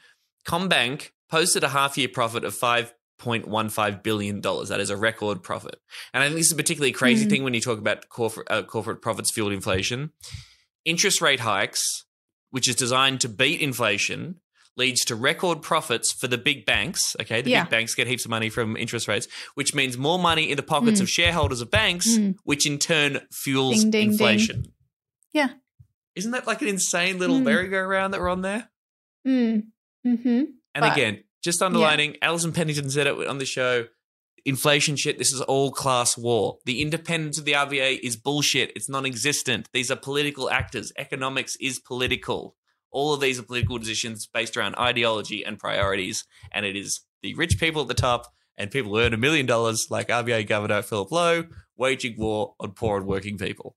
CommBank posted a half year profit of five point one five billion dollars. That is a record profit, and I think this is a particularly crazy Mm. thing when you talk about corporate uh, corporate profits fueled inflation. Interest rate hikes, which is designed to beat inflation. Leads to record profits for the big banks. Okay, the Yeah. big banks get heaps of money from interest rates, which means more money in the pockets Mm. of shareholders of banks, Mm. which in turn fuels Ding, ding, ding. inflation. Yeah. Isn't that like an insane little Mm. merry-go-round that we're on there? Mm. hmm And But- again, just underlining, Alison Pennington said it on the show. inflation shit. This is all class war. The independence of the RBA is bullshit. It's non existent. These are political actors. Economics is political. All of these are political decisions based around ideology and priorities. And it is the rich people at the top and people who earn a million dollars, like RBA Governor Philip Lowe, waging war on poor and working people.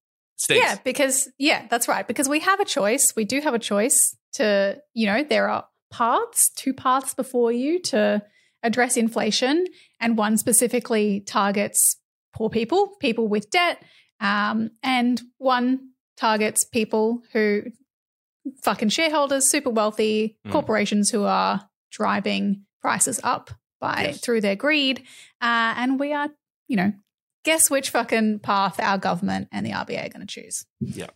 Yeah, because yeah, that's right. Because we have a choice. We do have a choice to, you know, there are paths, two paths before you to address inflation, and one specifically targets poor people, people with debt, um, and one targets people who fucking shareholders, super wealthy Mm. corporations who are driving prices up by Yes. through their greed, uh, and we are, you know, guess which fucking path our government and the RBA are going to choose. Yeah.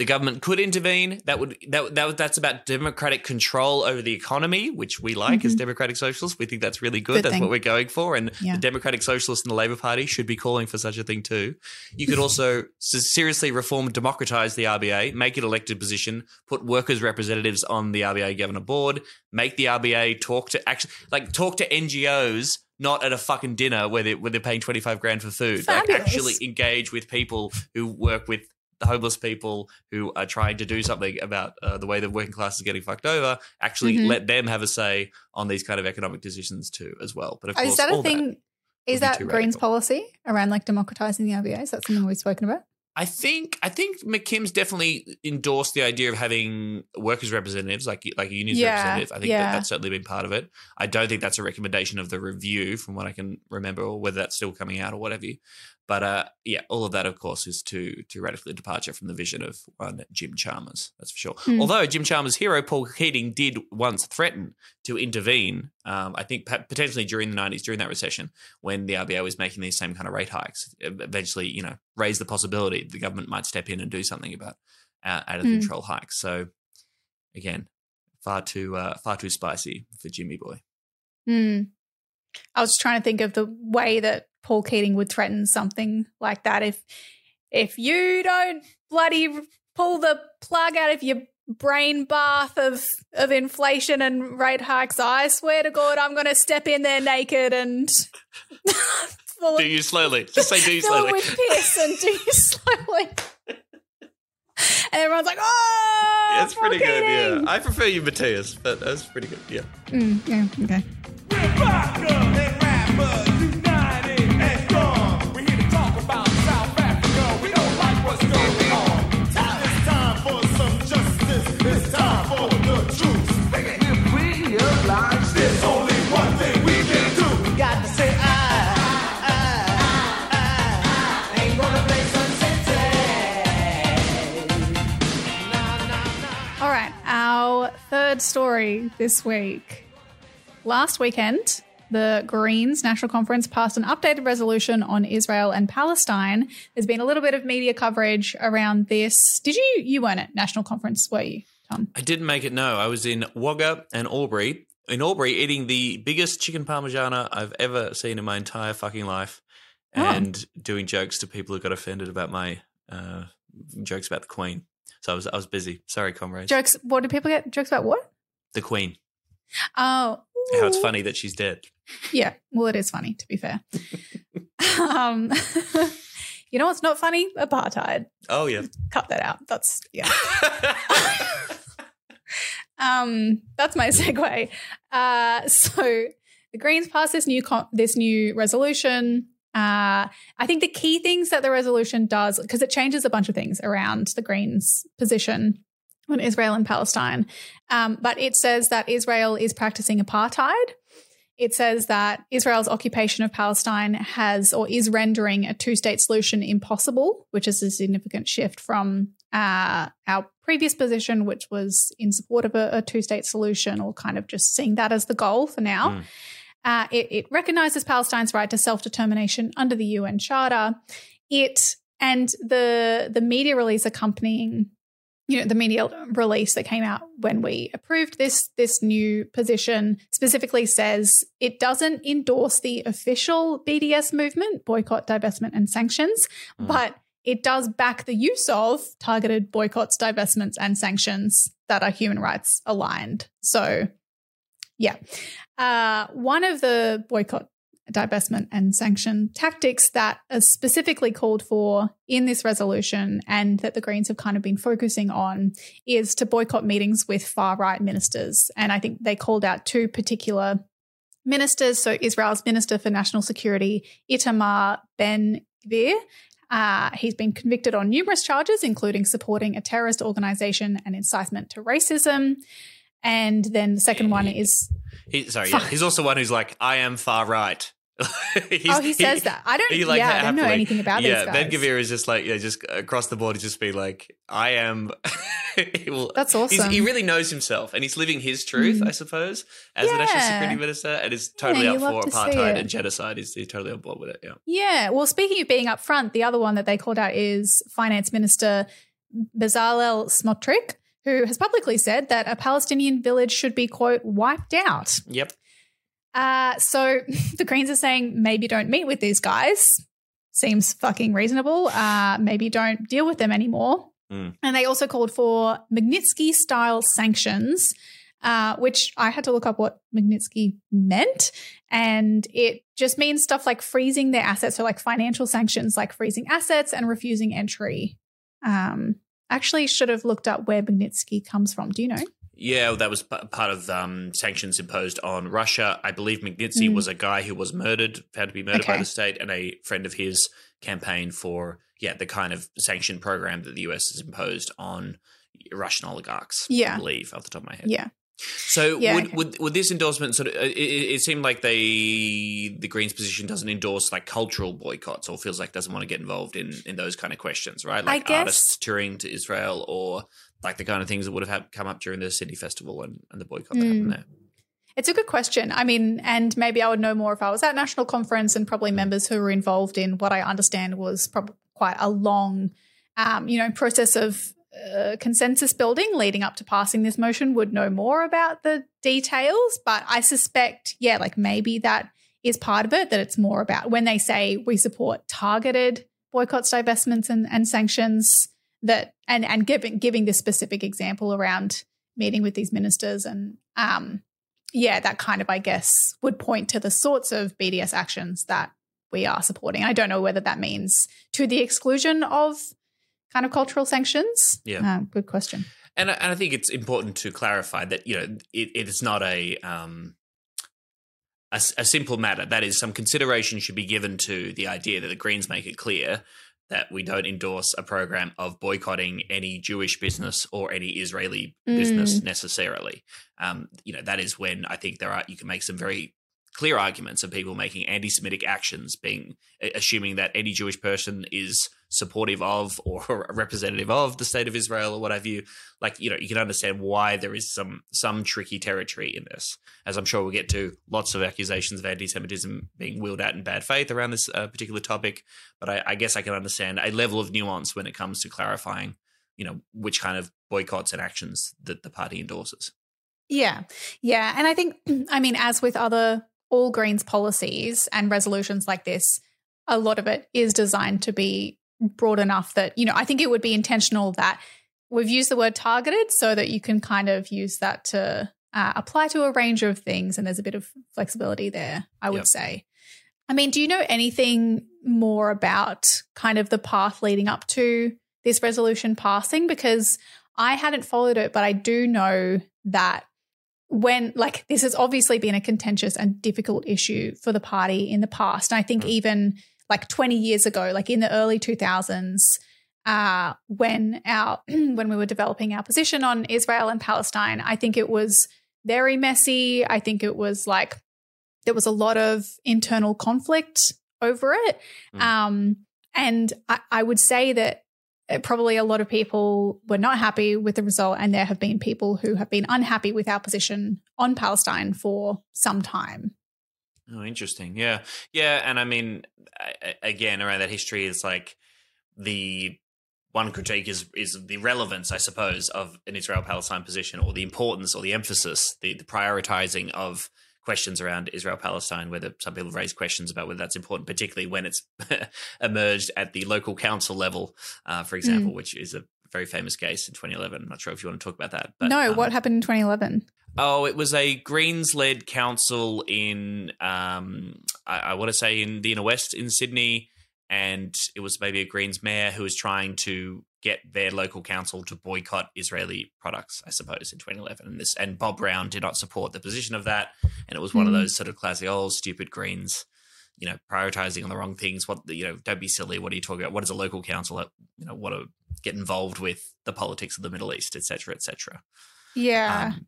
The government could intervene. That would that, that that's about democratic control over the economy, which we like as Mhm. democratic socialists. We think that's really good. Good that's thing. what we're going for, and Yeah. the democratic socialists and the Labor Party should be calling for such a thing too. You could also seriously reform, and democratize the RBA, make it elected position, put workers' representatives on the RBA governor board, make the RBA talk to actually like talk to NGOs. Not at a fucking dinner where they where they're paying twenty five grand for food. Like actually engage with people who work with the homeless people who are trying to do something about uh, the way the working class is getting fucked over. Actually, Mhm. let them have a say on these kind of economic decisions too, as well. But of Oh, course, is that a thing? would is that Green's radical. policy around like democratizing the RBA? Is that something we've spoken about? I think I think McKim's definitely endorsed the idea of having workers' representatives, like like a union Yeah, representative. I think yeah. that, that's certainly been part of it. I don't think that's a recommendation of the review, from what I can remember, or whether that's still coming out or whatever. But uh, yeah, all of that, of course, is too too radically a departure from the vision of one Jim Chalmers. That's for sure. Hmm. Although Jim Chalmers' hero Paul Keating did once threaten to intervene, um, I think potentially during the nineties, during that recession, when the RBA was making these same kind of rate hikes, eventually, you know, raise the possibility the government might step in and do something about uh, out of Hmm. control hikes. So again, far too uh, far too spicy for Jimmy Boy. Hmm. I was trying to think of the way that Paul Keating would threaten something like that. If if you don't bloody pull the plug out of your brain bath of of inflation and rate hikes, I swear to God, I'm going to step in there naked and full Do you slowly? Just say do you slowly. with piss and do you slowly. And everyone's like, "Oh, That's Paul pretty good. Yeah, I prefer you, Matthias, but that's pretty good. Yeah. Mm, yeah. Okay. Story this week. Last weekend, the Greens National Conference passed an updated resolution on Israel and Palestine. There's been a little bit of media coverage around this. Did you you weren't at National Conference, were you, Tom? I didn't make it. No, I was in Wagga and Albury. In Albury, eating the biggest chicken parmigiana I've ever seen in my entire fucking life, Oh. and doing jokes to people who got offended about my uh, jokes about the Queen. So I was I was busy. Sorry, comrades. Jokes. What do people get? Jokes about what? the Queen. Oh, How it's funny that she's dead. Yeah, well, it is funny to be fair. um, you know what's not funny? Apartheid. Oh yeah. Cut that out. That's yeah. um, that's my segue. Uh, so the Greens passed this new con- this new resolution. Uh, I think the key things that the resolution does, because it changes a bunch of things around the Greens' position on Israel and Palestine, um, but it says that Israel is practicing apartheid. It says that Israel's occupation of Palestine has or is rendering a two state solution impossible, which is a significant shift from uh, our previous position, which was in support of a, a two state solution or kind of just seeing that as the goal for now. Mm. Uh, it, it recognizes Palestine's right to self determination under the UN Charter. It and the the media release accompanying you know the media release that came out when we approved this this new position specifically says it doesn't endorse the official BDS movement boycott divestment and sanctions Mm. but it does back the use of targeted boycotts divestments and sanctions that are human rights aligned so yeah uh, one of the boycott divestment and sanction tactics that are specifically called for in this resolution and that the Greens have kind of been focusing on is to boycott meetings with far right ministers. And I think they called out two particular ministers. So Israel's Minister for National Security, Itamar Ben Gvir. Uh, he's been convicted on numerous charges, including supporting a terrorist organization and incitement to racism. And then the second one is He, sorry, yeah. he's also one who's like, I am far right. Oh, he says that. I don't. like, yeah, I don't know anything about yeah, these guys. Ben Gavir is just like, yeah, just across the board, he's just be like, I am. will- That's awesome. he really knows himself and he's living his truth, Mm. I suppose, as the national security minister and is totally you up for apartheid and genocide. He's, he's totally on board with it, yeah. Yeah. Well, speaking of being upfront, the other one that they called out is Finance Minister Bezalel Smotrich, who has publicly said that a Palestinian village should be, quote, wiped out. Yep. Uh, so the Greens are saying maybe don't meet with these guys. Seems fucking reasonable. Uh, maybe don't deal with them anymore. Mm. And they also called for Magnitsky style sanctions, uh, which I had to look up what Magnitsky meant. And it just means stuff like freezing their assets. So, like financial sanctions, like freezing assets and refusing entry. Um, actually, should have looked up where Magnitsky comes from. Do you know? Yeah, well, that was p- part of um, sanctions imposed on Russia. I believe Magnitsky Mm. was a guy who was murdered, found to be murdered by the state, and a friend of his campaigned for yeah the kind of sanction program that the US has imposed on Russian oligarchs. Yeah. I believe off the top of my head. Yeah. So Yeah, would, okay. would would this endorsement sort of it, it it seemed like they the Greens position doesn't endorse like cultural boycotts or feels like doesn't want to get involved in in those kind of questions, right? Like guess- artists touring to Israel or like the kind of things that would have come up during the Sydney Festival and, and the boycott that Mm. happened there. It's a good question. I mean, and maybe I would know more if I was at national conference and probably members who were involved in what I understand was probably quite a long, um, you know, process of consensus building leading up to passing this motion would know more about the details. But I suspect, yeah, like maybe that is part of it. That it's more about when they say we support targeted boycotts, divestments, and, and sanctions. That and and giving giving this specific example around meeting with these ministers and um yeah, that kind of, I guess, would point to the sorts of BDS actions that we are supporting. I don't know whether that means to the exclusion of kind of cultural sanctions. Yeah. Uh, good question. And I- and I think it's important to clarify that you know it, it is not a um a simple matter. That is, some consideration should be given to the idea that the Greens make it clear that we don't endorse a program of boycotting any Jewish business or any Israeli business Mm. necessarily. Um, you know, that is when I think there are you can make some very clear arguments of people making anti-Semitic actions, being assuming that any Jewish person is supportive of or representative of the state of Israel or what have you. Like, you know, you can understand why there is some some tricky territory in this. As I'm sure we'll get to, lots of accusations of anti-Semitism being wheeled out in bad faith around this uh, particular topic. But I, I guess I can understand a level of nuance when it comes to clarifying, you know, which kind of boycotts and actions that the party endorses. Yeah. Yeah. And I think, I mean, as with other all Greens policies and resolutions like this, a lot of it is designed to be broad enough that, you know, I think it would be intentional that we've used the word targeted so that you can kind of use that to uh, apply to a range of things. And there's a bit of flexibility there, I would Yep. say. I mean, do you know anything more about kind of the path leading up to this resolution passing? Because I hadn't followed it, but I do know that when, like, this has obviously been a contentious and difficult issue for the party in the past. And I think even like 20 years ago, like in the early 2000s, uh, when our when we were developing our position on Israel and Palestine, I think it was very messy. I think it was like there was a lot of internal conflict over it. Mm. Um, and I, I would say that probably a lot of people were not happy with the result, and there have been people who have been unhappy with our position on Palestine for some time. Oh, interesting. Yeah, yeah, and I mean, again, around that history is like the one critique is is the relevance, I suppose, of an Israel-Palestine position, or the importance, or the emphasis, the the prioritizing of questions around Israel-Palestine. Whether some people raise questions about whether that's important, particularly when it's emerged at the local council level, uh, for example, which is a very famous case in 2011. I'm not sure if you want to talk about that. But, no, um, what happened in 2011? Oh, it was a Greens led council in, um, I, I want to say in the inner west in Sydney. And it was maybe a Greens mayor who was trying to get their local council to boycott Israeli products, I suppose, in 2011. And this and Bob Brown did not support the position of that. And it was one of Mm. those sort of classic, old stupid Greens, you know, prioritizing on the wrong things. What, you know, don't be silly. What are you talking about? What is a local council, you know, want to get involved with the politics of the Middle East, et cetera, et cetera. Yeah. Um,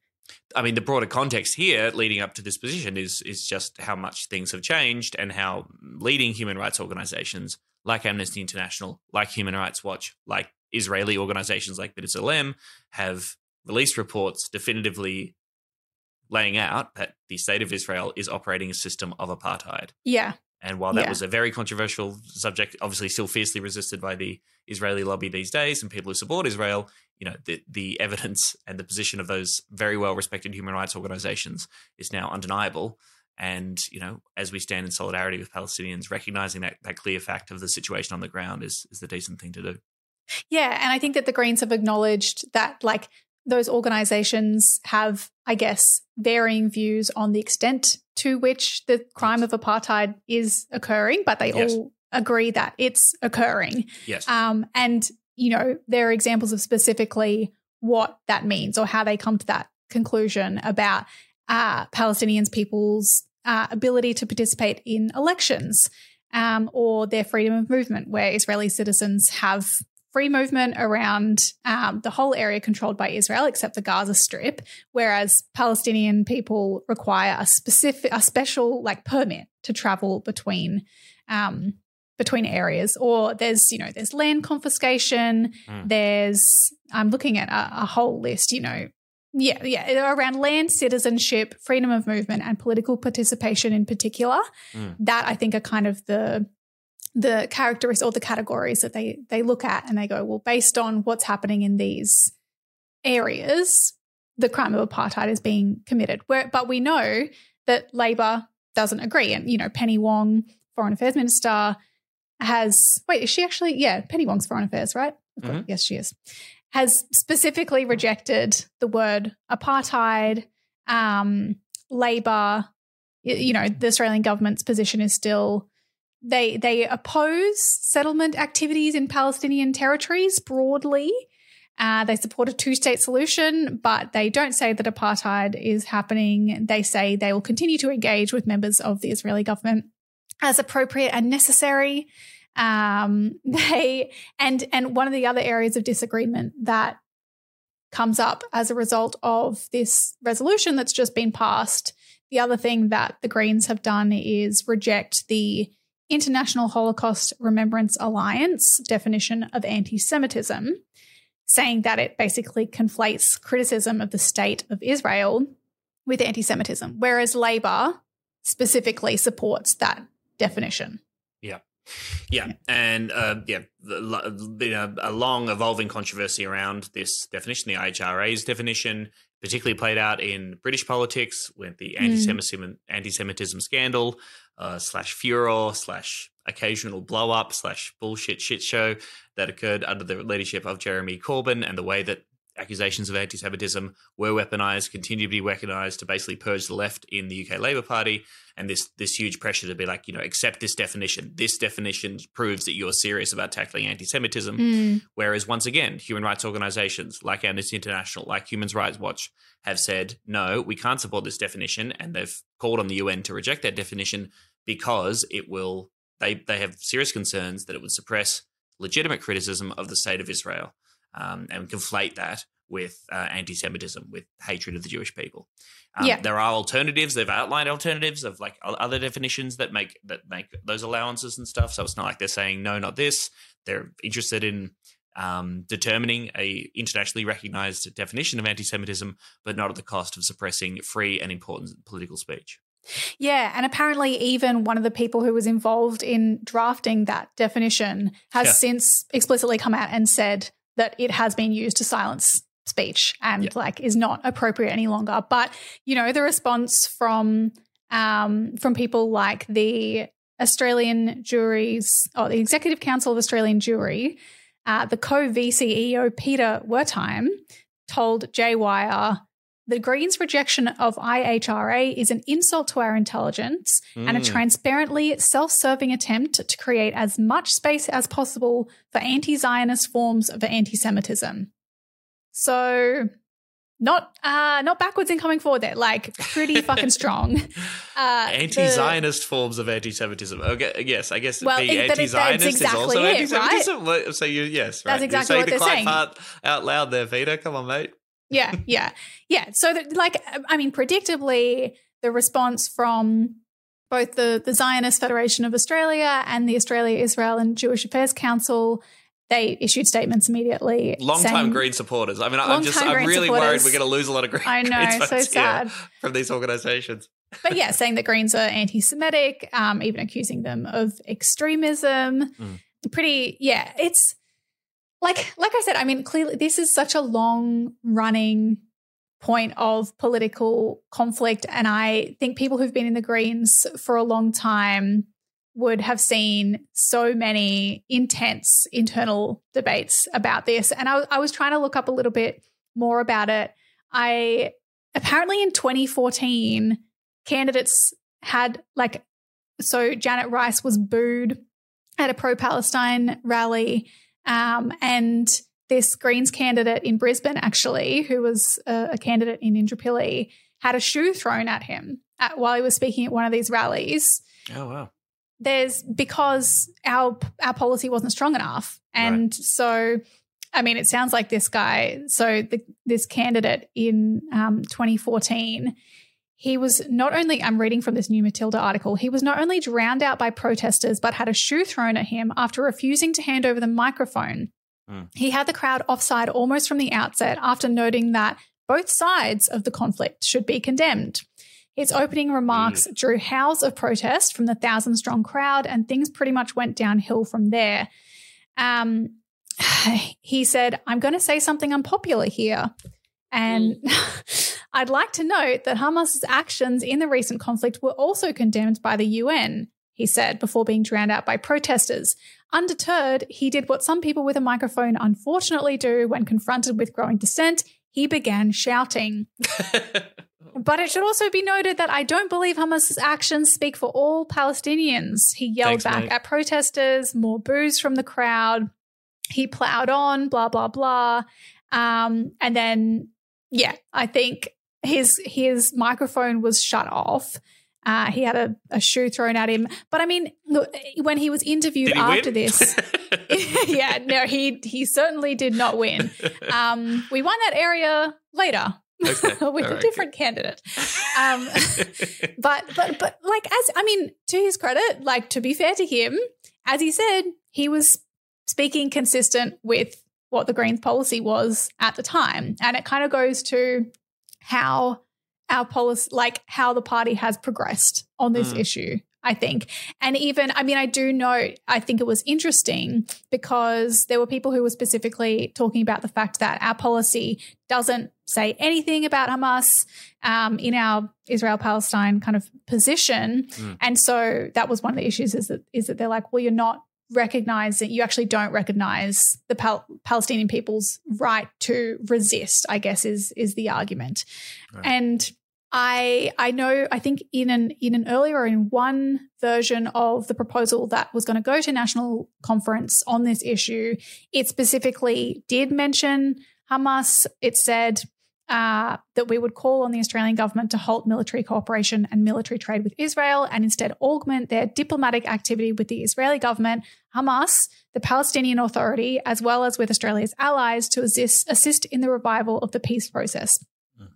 I mean, the broader context here, leading up to this position, is is just how much things have changed and how leading human rights organizations like Amnesty International, like Human Rights Watch, like Israeli organizations like B'Tselem have released reports definitively laying out that the state of Israel is operating a system of apartheid. yeah. And while that Yeah. was a very controversial subject, obviously still fiercely resisted by the Israeli lobby these days and people who support Israel, you know, the, the evidence and the position of those very well respected human rights organizations is now undeniable. And, you know, as we stand in solidarity with Palestinians, recognizing that, that clear fact of the situation on the ground is, is the decent thing to do. Yeah, and I think that the Greens have acknowledged that like those organizations have, I guess, varying views on the extent to which the crime of apartheid is occurring, but they Yes. all agree that it's occurring. Yes. Um, and, you know, there are examples of specifically what that means or how they come to that conclusion about uh, Palestinians people's uh, ability to participate in elections um, or their freedom of movement, where Israeli citizens have free movement around um, the whole area controlled by Israel, except the Gaza Strip, whereas Palestinian people require a specific, a special like permit to travel between um, between areas. Or there's you know there's land confiscation. Mm. There's I'm looking at a, a whole list. You know. Yeah, yeah, around land citizenship, freedom of movement, and political participation in particular. Mm. That I think are kind of the the characteristics or the categories that they they look at and they go, well, based on what's happening in these areas, the crime of apartheid is being committed. Where, but we know that Labor doesn't agree, and you know, Penny Wong, Foreign Affairs Minister, has wait, is she actually? Yeah, Penny Wong's Foreign Affairs, right? Mhm. Yes, she is. Has specifically rejected the word apartheid. Um, Labor, you know, the Australian government's position is still they they oppose settlement activities in Palestinian territories broadly. Uh, they support a two state solution, but they don't say that apartheid is happening. They say they will continue to engage with members of the Israeli government as appropriate and necessary. Um, they and and one of the other areas of disagreement that comes up as a result of this resolution that's just been passed. The other thing that the Greens have done is reject the International Holocaust Remembrance Alliance definition of anti Semitism, saying that it basically conflates criticism of the state of Israel with anti Semitism, whereas Labour specifically supports that definition. Yeah. Yeah, and uh, yeah, the, lo- been a, long evolving controversy around this definition, the IHRA's definition, particularly played out in British politics with the Mm. anti-Semitism, anti-Semitism scandal uh, slash furor slash occasional blow up slash bullshit shit show that occurred under the leadership of Jeremy Corbyn, and the way that accusations of anti-Semitism were weaponized, continue to be weaponized to basically purge the left in the UK Labour Party, and this this huge pressure to be like, you know, accept this definition. This definition proves that you're serious about tackling anti-Semitism. Mm. Whereas once again, human rights organizations like Amnesty International, like Human Rights Watch, have said no, we can't support this definition, and they've called on the UN to reject that definition because it will. They they have serious concerns that it would suppress legitimate criticism of the state of Israel um, and conflate that with uh, anti-Semitism, with hatred of the Jewish people. Um, Yeah. There are alternatives. They've outlined alternatives of like other definitions that make that make those allowances and stuff. So it's not like they're saying no, not this. They're interested in um, determining a internationally recognized definition of anti-Semitism, but not at the cost of suppressing free and important political speech. Yeah, and apparently, even one of the people who was involved in drafting that definition has Yeah. since explicitly come out and said that it has been used to silence speech and Yeah. like is not appropriate any longer. But you know, the response from um, from people like the Australian juries or the Executive Council of Australian Jewry, uh, the co VCEO Peter Wertheim told J-Wire The Greens' rejection of IHRA is an insult to our intelligence and a Mm. transparently self serving attempt to create as much space as possible for anti Zionist forms of anti Semitism. So, not uh, not backwards in coming forward there, like pretty fucking strong. Uh, Anti-Zionist forms of anti-Semitism. Okay, yes, I guess Well, being that's anti-Zionist exactly is also it, anti-Semitism. What- So you, yes, right. That's exactly you're what the they're saying. part out loud there, Vita. Come on, mate. Yeah, yeah, yeah. So, that, like, I mean, predictably, the response from both the, the Zionist Federation of Australia and the Australia, Israel, and Jewish Affairs Council, they issued statements immediately. Long-time Green supporters. I mean, I'm just, I'm really worried we're going to lose a lot of Green. I know, Greens so sad. from these organisations. but yeah, saying that Greens are anti-Semitic, um, even accusing them of extremism. Mm. Pretty, yeah. It's like, like I said, I mean, clearly, this is such a long-running point of political conflict, and I think people who've been in the Greens for a long time would have seen so many intense internal debates about this. And I, I was trying to look up a little bit more about it. I apparently in 2014 candidates had like so Janet Rice was booed at a pro-Palestine rally um, and this Greens candidate in Brisbane actually who was a, a candidate in Indooroopilly had a shoe thrown at him at, while he was speaking at one of these rallies. Oh wow. there's because our our policy wasn't strong enough. And so i mean it sounds like this guy so the, this candidate in um, 2014 he was not only i'm reading from this new matilda article he was not only drowned out by protesters but had a shoe thrown at him after refusing to hand over the microphone Hmm. he had the crowd offside almost from the outset after noting that both sides of the conflict should be condemned his opening remarks drew howls of protest from the thousand strong crowd, and things pretty much went downhill from there. Um, he said, I'm going to say something unpopular here. And I'd like to note that Hamas's actions in the recent conflict were also condemned by the UN, he said, before being drowned out by protesters. Undeterred, he did what some people with a microphone unfortunately do when confronted with growing dissent. He began shouting. But it should also be noted that I don't believe Hamas's actions speak for all Palestinians. He yelled Thanks, back mate. at protesters, more boos from the crowd. He plowed on, blah blah blah. Um, and then, yeah, I think his his microphone was shut off. Uh, he had a, a shoe thrown at him. But I mean, look, when he was interviewed he after win? this, yeah, no, he he certainly did not win. Um, we won that area later Okay, with all a right, different candidate. Um, but but but like as I mean, to his credit, like to be fair to him, as he said, he was speaking consistent with what the Greens policy was at the time, and it kind of goes to how our policy, like how the party has progressed on this Mm. issue. I think. And even, I mean, I do note, I think it was interesting because there were people who were specifically talking about the fact that our policy doesn't say anything about Hamas um, in our Israel Palestine kind of position. Mm. And so that was one of the issues is that, is that they're like, well, you're not recognizing, you actually don't recognize the Pal- Palestinian people's right to resist, I guess is, is the argument. Right. And I I know I think in an in an earlier in one version of the proposal that was going to go to national conference on this issue, it specifically did mention Hamas. It said uh, that we would call on the Australian government to halt military cooperation and military trade with Israel and instead augment their diplomatic activity with the Israeli government, Hamas, the Palestinian Authority, as well as with Australia's allies to assist, assist in the revival of the peace process.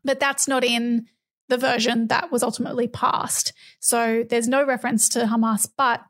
But that's not in the version that was ultimately passed. So there's no reference to Hamas, but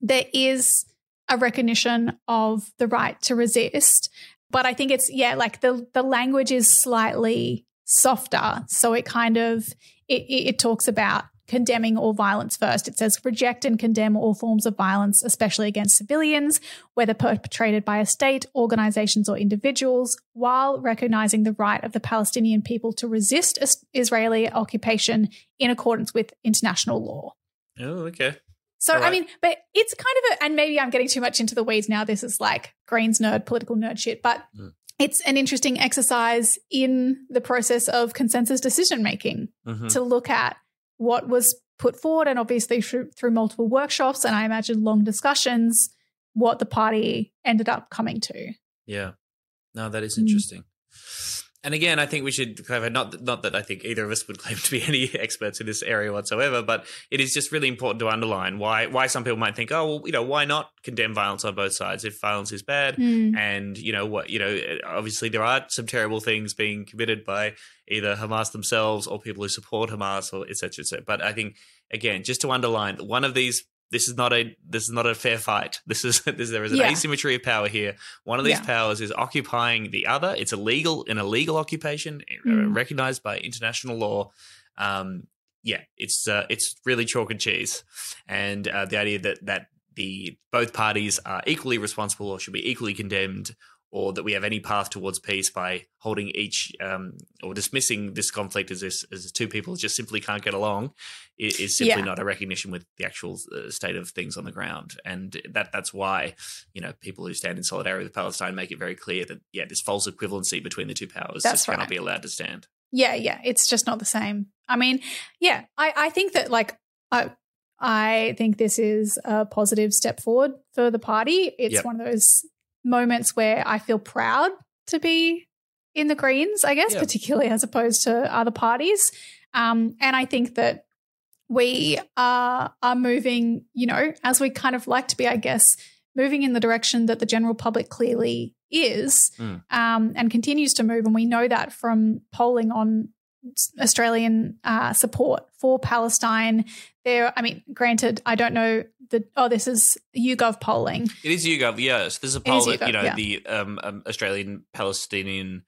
there is a recognition of the right to resist. But I think it's yeah, like the the language is slightly softer, so it kind of it, it, talks about condemning all violence first. It says reject and condemn all forms of violence, especially against civilians, whether perpetrated by a state, organizations, or individuals, while recognizing the right of the Palestinian people to resist Israeli occupation in accordance with international law. oh, okay. So, All I mean, but it's kind of a, and maybe I'm getting too much into the weeds now. This is like Greens nerd, political nerd shit. But Mm. it's an interesting exercise in the process of consensus decision making Mhm. to look at what was put forward and obviously through, through multiple workshops and I imagine long discussions, what the party ended up coming to. Yeah. No, that is Mm. And again, I think we should clarify not not that I think either of us would claim to be any experts in this area whatsoever, but it is just really important to underline why why some people might think, oh, well, you know, why not condemn violence on both sides if violence is bad? Mm. And you know what, you know, obviously there are some terrible things being committed by either Hamas themselves or people who support Hamas or etc. cetera, et cetera. But I think again, just to underline, one of these. This is not a this is not a fair fight. This is this, there is an Yeah. asymmetry of power here. One of these Yeah. powers is occupying the other. It's illegal, an illegal occupation, uh, Mm. recognized by international law. Um, yeah, it's uh, it's really chalk and cheese, and uh, the idea that that the both parties are equally responsible or should be equally condemned, or that we have any path towards peace by holding each um, or dismissing this conflict as this as two people just simply can't get along, i- is simply Yeah. not a recognition with the actual uh, state of things on the ground, and that that's why you know people who stand in solidarity with Palestine make it very clear that yeah, this false equivalency between the two powers That's just cannot be allowed to stand. Yeah, yeah, it's just not the same. I mean, yeah, I, I think that like I I think this is a positive step forward for the party. It's Yep. one of those moments where I feel proud to be in the Greens, I guess, Yeah. particularly as opposed to other parties. Um, and I think that we are are moving, you know, as we kind of like to be, I guess, moving in the direction that the general public clearly is Mm. um, and continues to move. And we know that from polling on Australian uh, support for Palestine. There, I mean, granted, I don't know the. Oh, this is YouGov polling. It is YouGov, yes. This is a poll is that you know yeah. the um, um, Australian Palestinian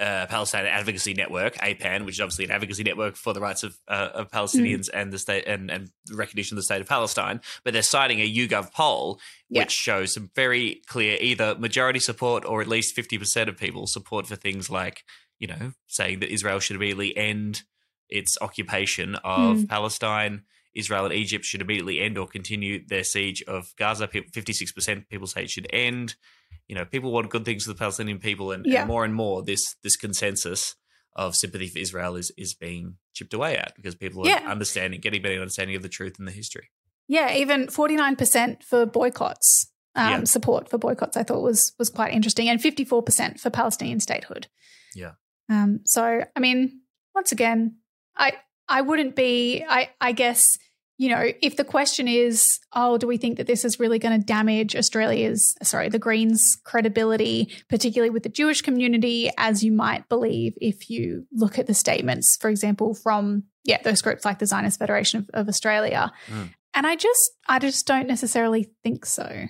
uh, Palestine Advocacy Network (APAN), which is obviously an advocacy network for the rights of, uh, of Palestinians Mm. and the state and, and recognition of the state of Palestine. But they're citing a YouGov poll Yeah. which shows some very clear either majority support or at least fifty percent of people support for things like you know saying that Israel should immediately end its occupation of Mm. Palestine. Israel and Egypt should immediately end or continue their siege of Gaza. Fifty-six percent people say it should end. You know, people want good things for the Palestinian people, and, and more and more, this this consensus of sympathy for Israel is is being chipped away at because people are Yeah. understanding, getting better understanding of the truth and the history. Yeah, even forty nine percent for boycotts. Um, Yeah. Support for boycotts, I thought was was quite interesting, and fifty four percent for Palestinian statehood. Yeah. Um, so, I mean, once again, I I wouldn't be. I I guess you know if the question is, oh, do we think that this is really going to damage Australia's sorry the Greens' credibility, particularly with the Jewish community, as you might believe if you look at the statements, for example, from yeah those groups like the Zionist Federation of, of Australia. Mm. And I just I just don't necessarily think so.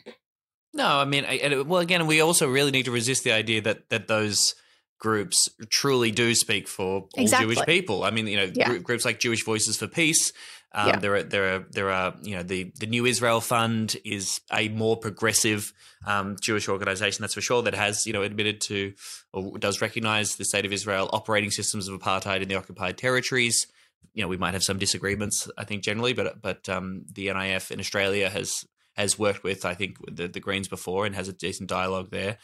No, I mean, I- well, again, we also really need to resist the idea that that those groups truly do speak for all Exactly. Jewish people. I mean, you know, Yeah. gr- groups like Jewish Voices for Peace. Um, Yeah. There are there are there are you know the the New Israel Fund is a more progressive um, Jewish organization that's for sure that has you know admitted to or does recognize the state of Israel operating systems of apartheid in the occupied territories. You know, we might have some disagreements, I think generally, but but um, the NIF in Australia has has worked with, I think, the, the Greens before and has a decent dialogue there.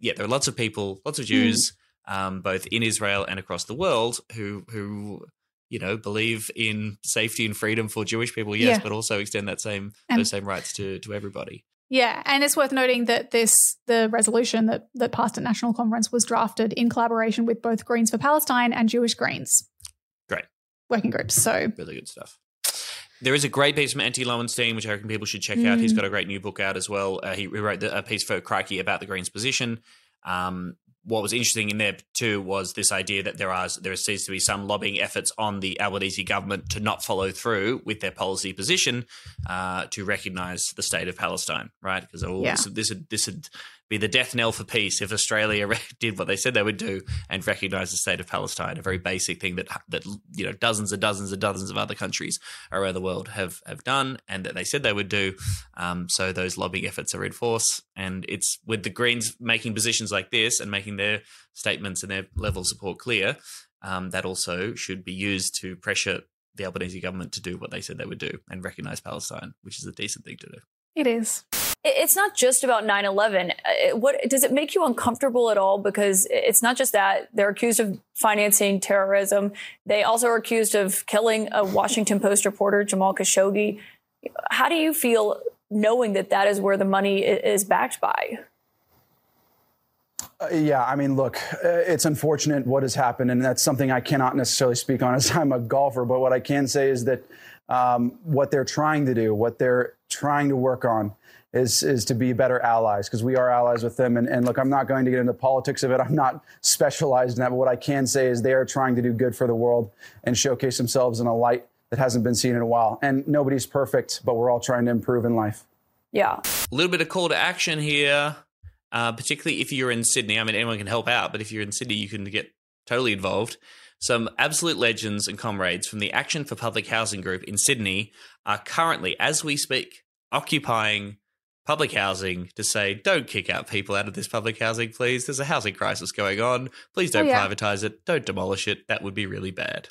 Yeah, there are lots of people, lots of Jews, um, both in Israel and across the world, who who you know believe in safety and freedom for Jewish people, yes, Yeah. but also extend that same And- those same rights to to everybody. Yeah, and it's worth noting that this the resolution that that passed at national conference was drafted in collaboration with both Greens for Palestine and Jewish Greens Great, working groups. So really good stuff. There is a great piece from Antony Lowenstein, which I reckon people should check out. He's got a great new book out as well. Uh, he wrote the, a piece for Crikey about the Greens' position. Um, what was interesting in there too was this idea that there are there seems to be some lobbying efforts on the Albanese government to not follow through with their policy position uh, to recognise the state of Palestine, right? Because oh, Yeah. this, this would this would be the death knell for peace if Australia did what they said they would do and recognise the state of Palestine, a very basic thing that that you know dozens and dozens and dozens of other countries around the world have have done and that they said they would do. Um, so those lobbying efforts are in force, and it's with the Greens making positions like this and making their statements and their level of support clear. Um, that also should be used to pressure the Albanese government to do what they said they would do and recognise Palestine, which is a decent thing to do. it is. It- it's not just about 9-11 Uh, what does it make you uncomfortable at all? Because it's not just that. They're accused of financing terrorism. They also are accused of killing a washington post reporter jamal khashoggi. How do you feel knowing that that is where the money is backed by? Uh, yeah, I mean, look, uh, it's unfortunate what has happened, and that's something I cannot necessarily speak on as I'm a golfer. But what I can say is that um, what they're trying to do, what they're trying to work on, is is to be better allies because we are allies with them. And, and look, I'm not going to get into the politics of it. I'm not specialized in that. But what I can say is they are trying to do good for the world and showcase themselves in a light that hasn't been seen in a while. And nobody's perfect, but we're all trying to improve in life. yeah A little bit of call to action here, uh, particularly if you're in Sydney. I mean, anyone can help out, but if you're in Sydney, you can get totally involved. Some absolute legends and comrades from the Action for Public Housing Group in Sydney are currently, as we speak, occupying public housing to say, don't kick out people out of this public housing, please. There's a housing crisis going on. Please don't Oh, yeah. privatize it. Don't demolish it. That would be really bad.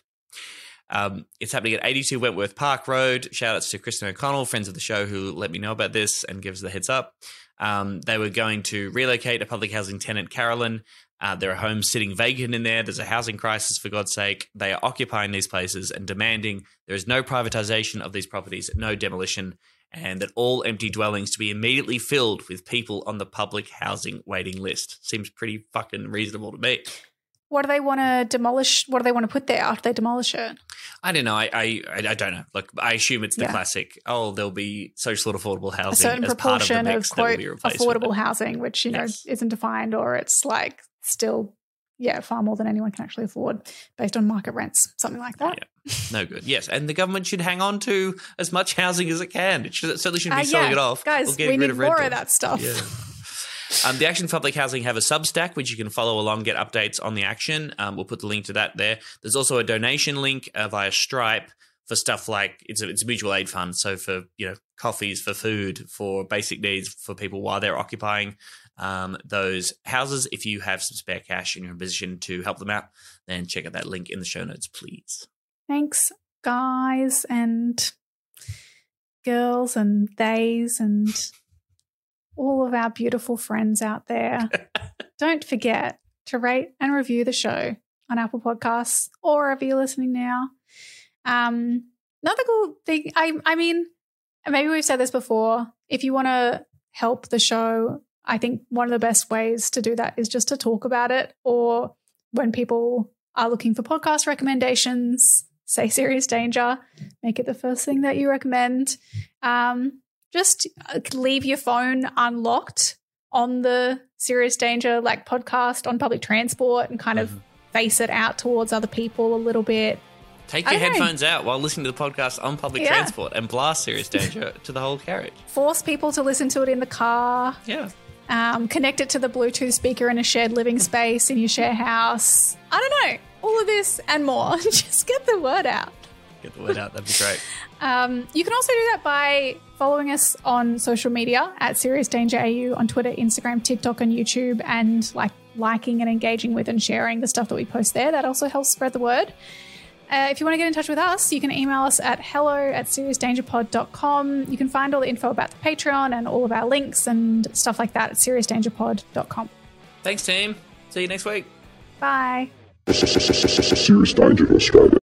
Um, it's happening at 82 Wentworth Park Road. Shout outs to Kristen O'Connell, friends of the show, who let me know about this and gives the heads up. Um, they were going to relocate a public housing tenant, Carolyn. Uh, there are homes sitting vacant in there. There's a housing crisis, for God's sake. They are occupying these places and demanding there is no privatization of these properties, no demolition, and that all empty dwellings to be immediately filled with people on the public housing waiting list. Seems pretty fucking reasonable to me. What do they want to demolish? What do they want to put there after they demolish it? I don't know. I I, I don't know. Like I assume it's the Yeah. classic. Oh, there'll be social and affordable housing a certain as part of the proportion of, will quote be replaced with affordable housing, which you know isn't defined, or it's like still yeah far more than anyone can actually afford based on market rents, something like that. No good. Yes, and the government should hang on to as much housing as it can. It, should, it certainly shouldn't be Uh, selling yeah, it off. guys, or getting we rid need of more of that stuff. Yeah. Um, the Action Public Housing have a Substack which you can follow along, get updates on the action. Um, we'll put the link to that there. There's also a donation link uh, via Stripe for stuff like it's a, it's a mutual aid fund. So for you know coffees, for food, for basic needs for people while they're occupying um, those houses. If you have some spare cash and you're in a position to help them out, then check out that link in the show notes, please. Thanks, guys and girls and theys and all of our beautiful friends out there. Don't forget to rate and review the show on Apple Podcasts or if you're listening now. Um, another cool thing, I, I mean, maybe we've said this before. If you want to help the show, I think one of the best ways to do that is just to talk about it or when people are looking for podcast recommendations, say serious danger, make it the first thing that you recommend. Um, just uh, leave your phone unlocked on the serious danger like podcast on public transport and kind of face it out towards other people a little bit. Take your know. headphones out while listening to the podcast on public Yeah. transport and blast Serious Danger to the whole carriage. Force people to listen to it in the car. Yeah. Um, connect it to the Bluetooth speaker in a shared living space in your share house. I don't know. All of this and more. Just get the word out. Get the word out. That'd be great. Um, you can also do that by following us on social media at Serious Danger AU on Twitter, Instagram, TikTok, and YouTube, and like liking and engaging with and sharing the stuff that we post there. That also helps spread the word. Uh, if you want to get in touch with us, you can email us at hello at seriousdangerpod.com. You can find all the info about the Patreon and all of our links and stuff like that at seriousdangerpod.com. Thanks, team. See you next week. Bye. Serious Danger Australia.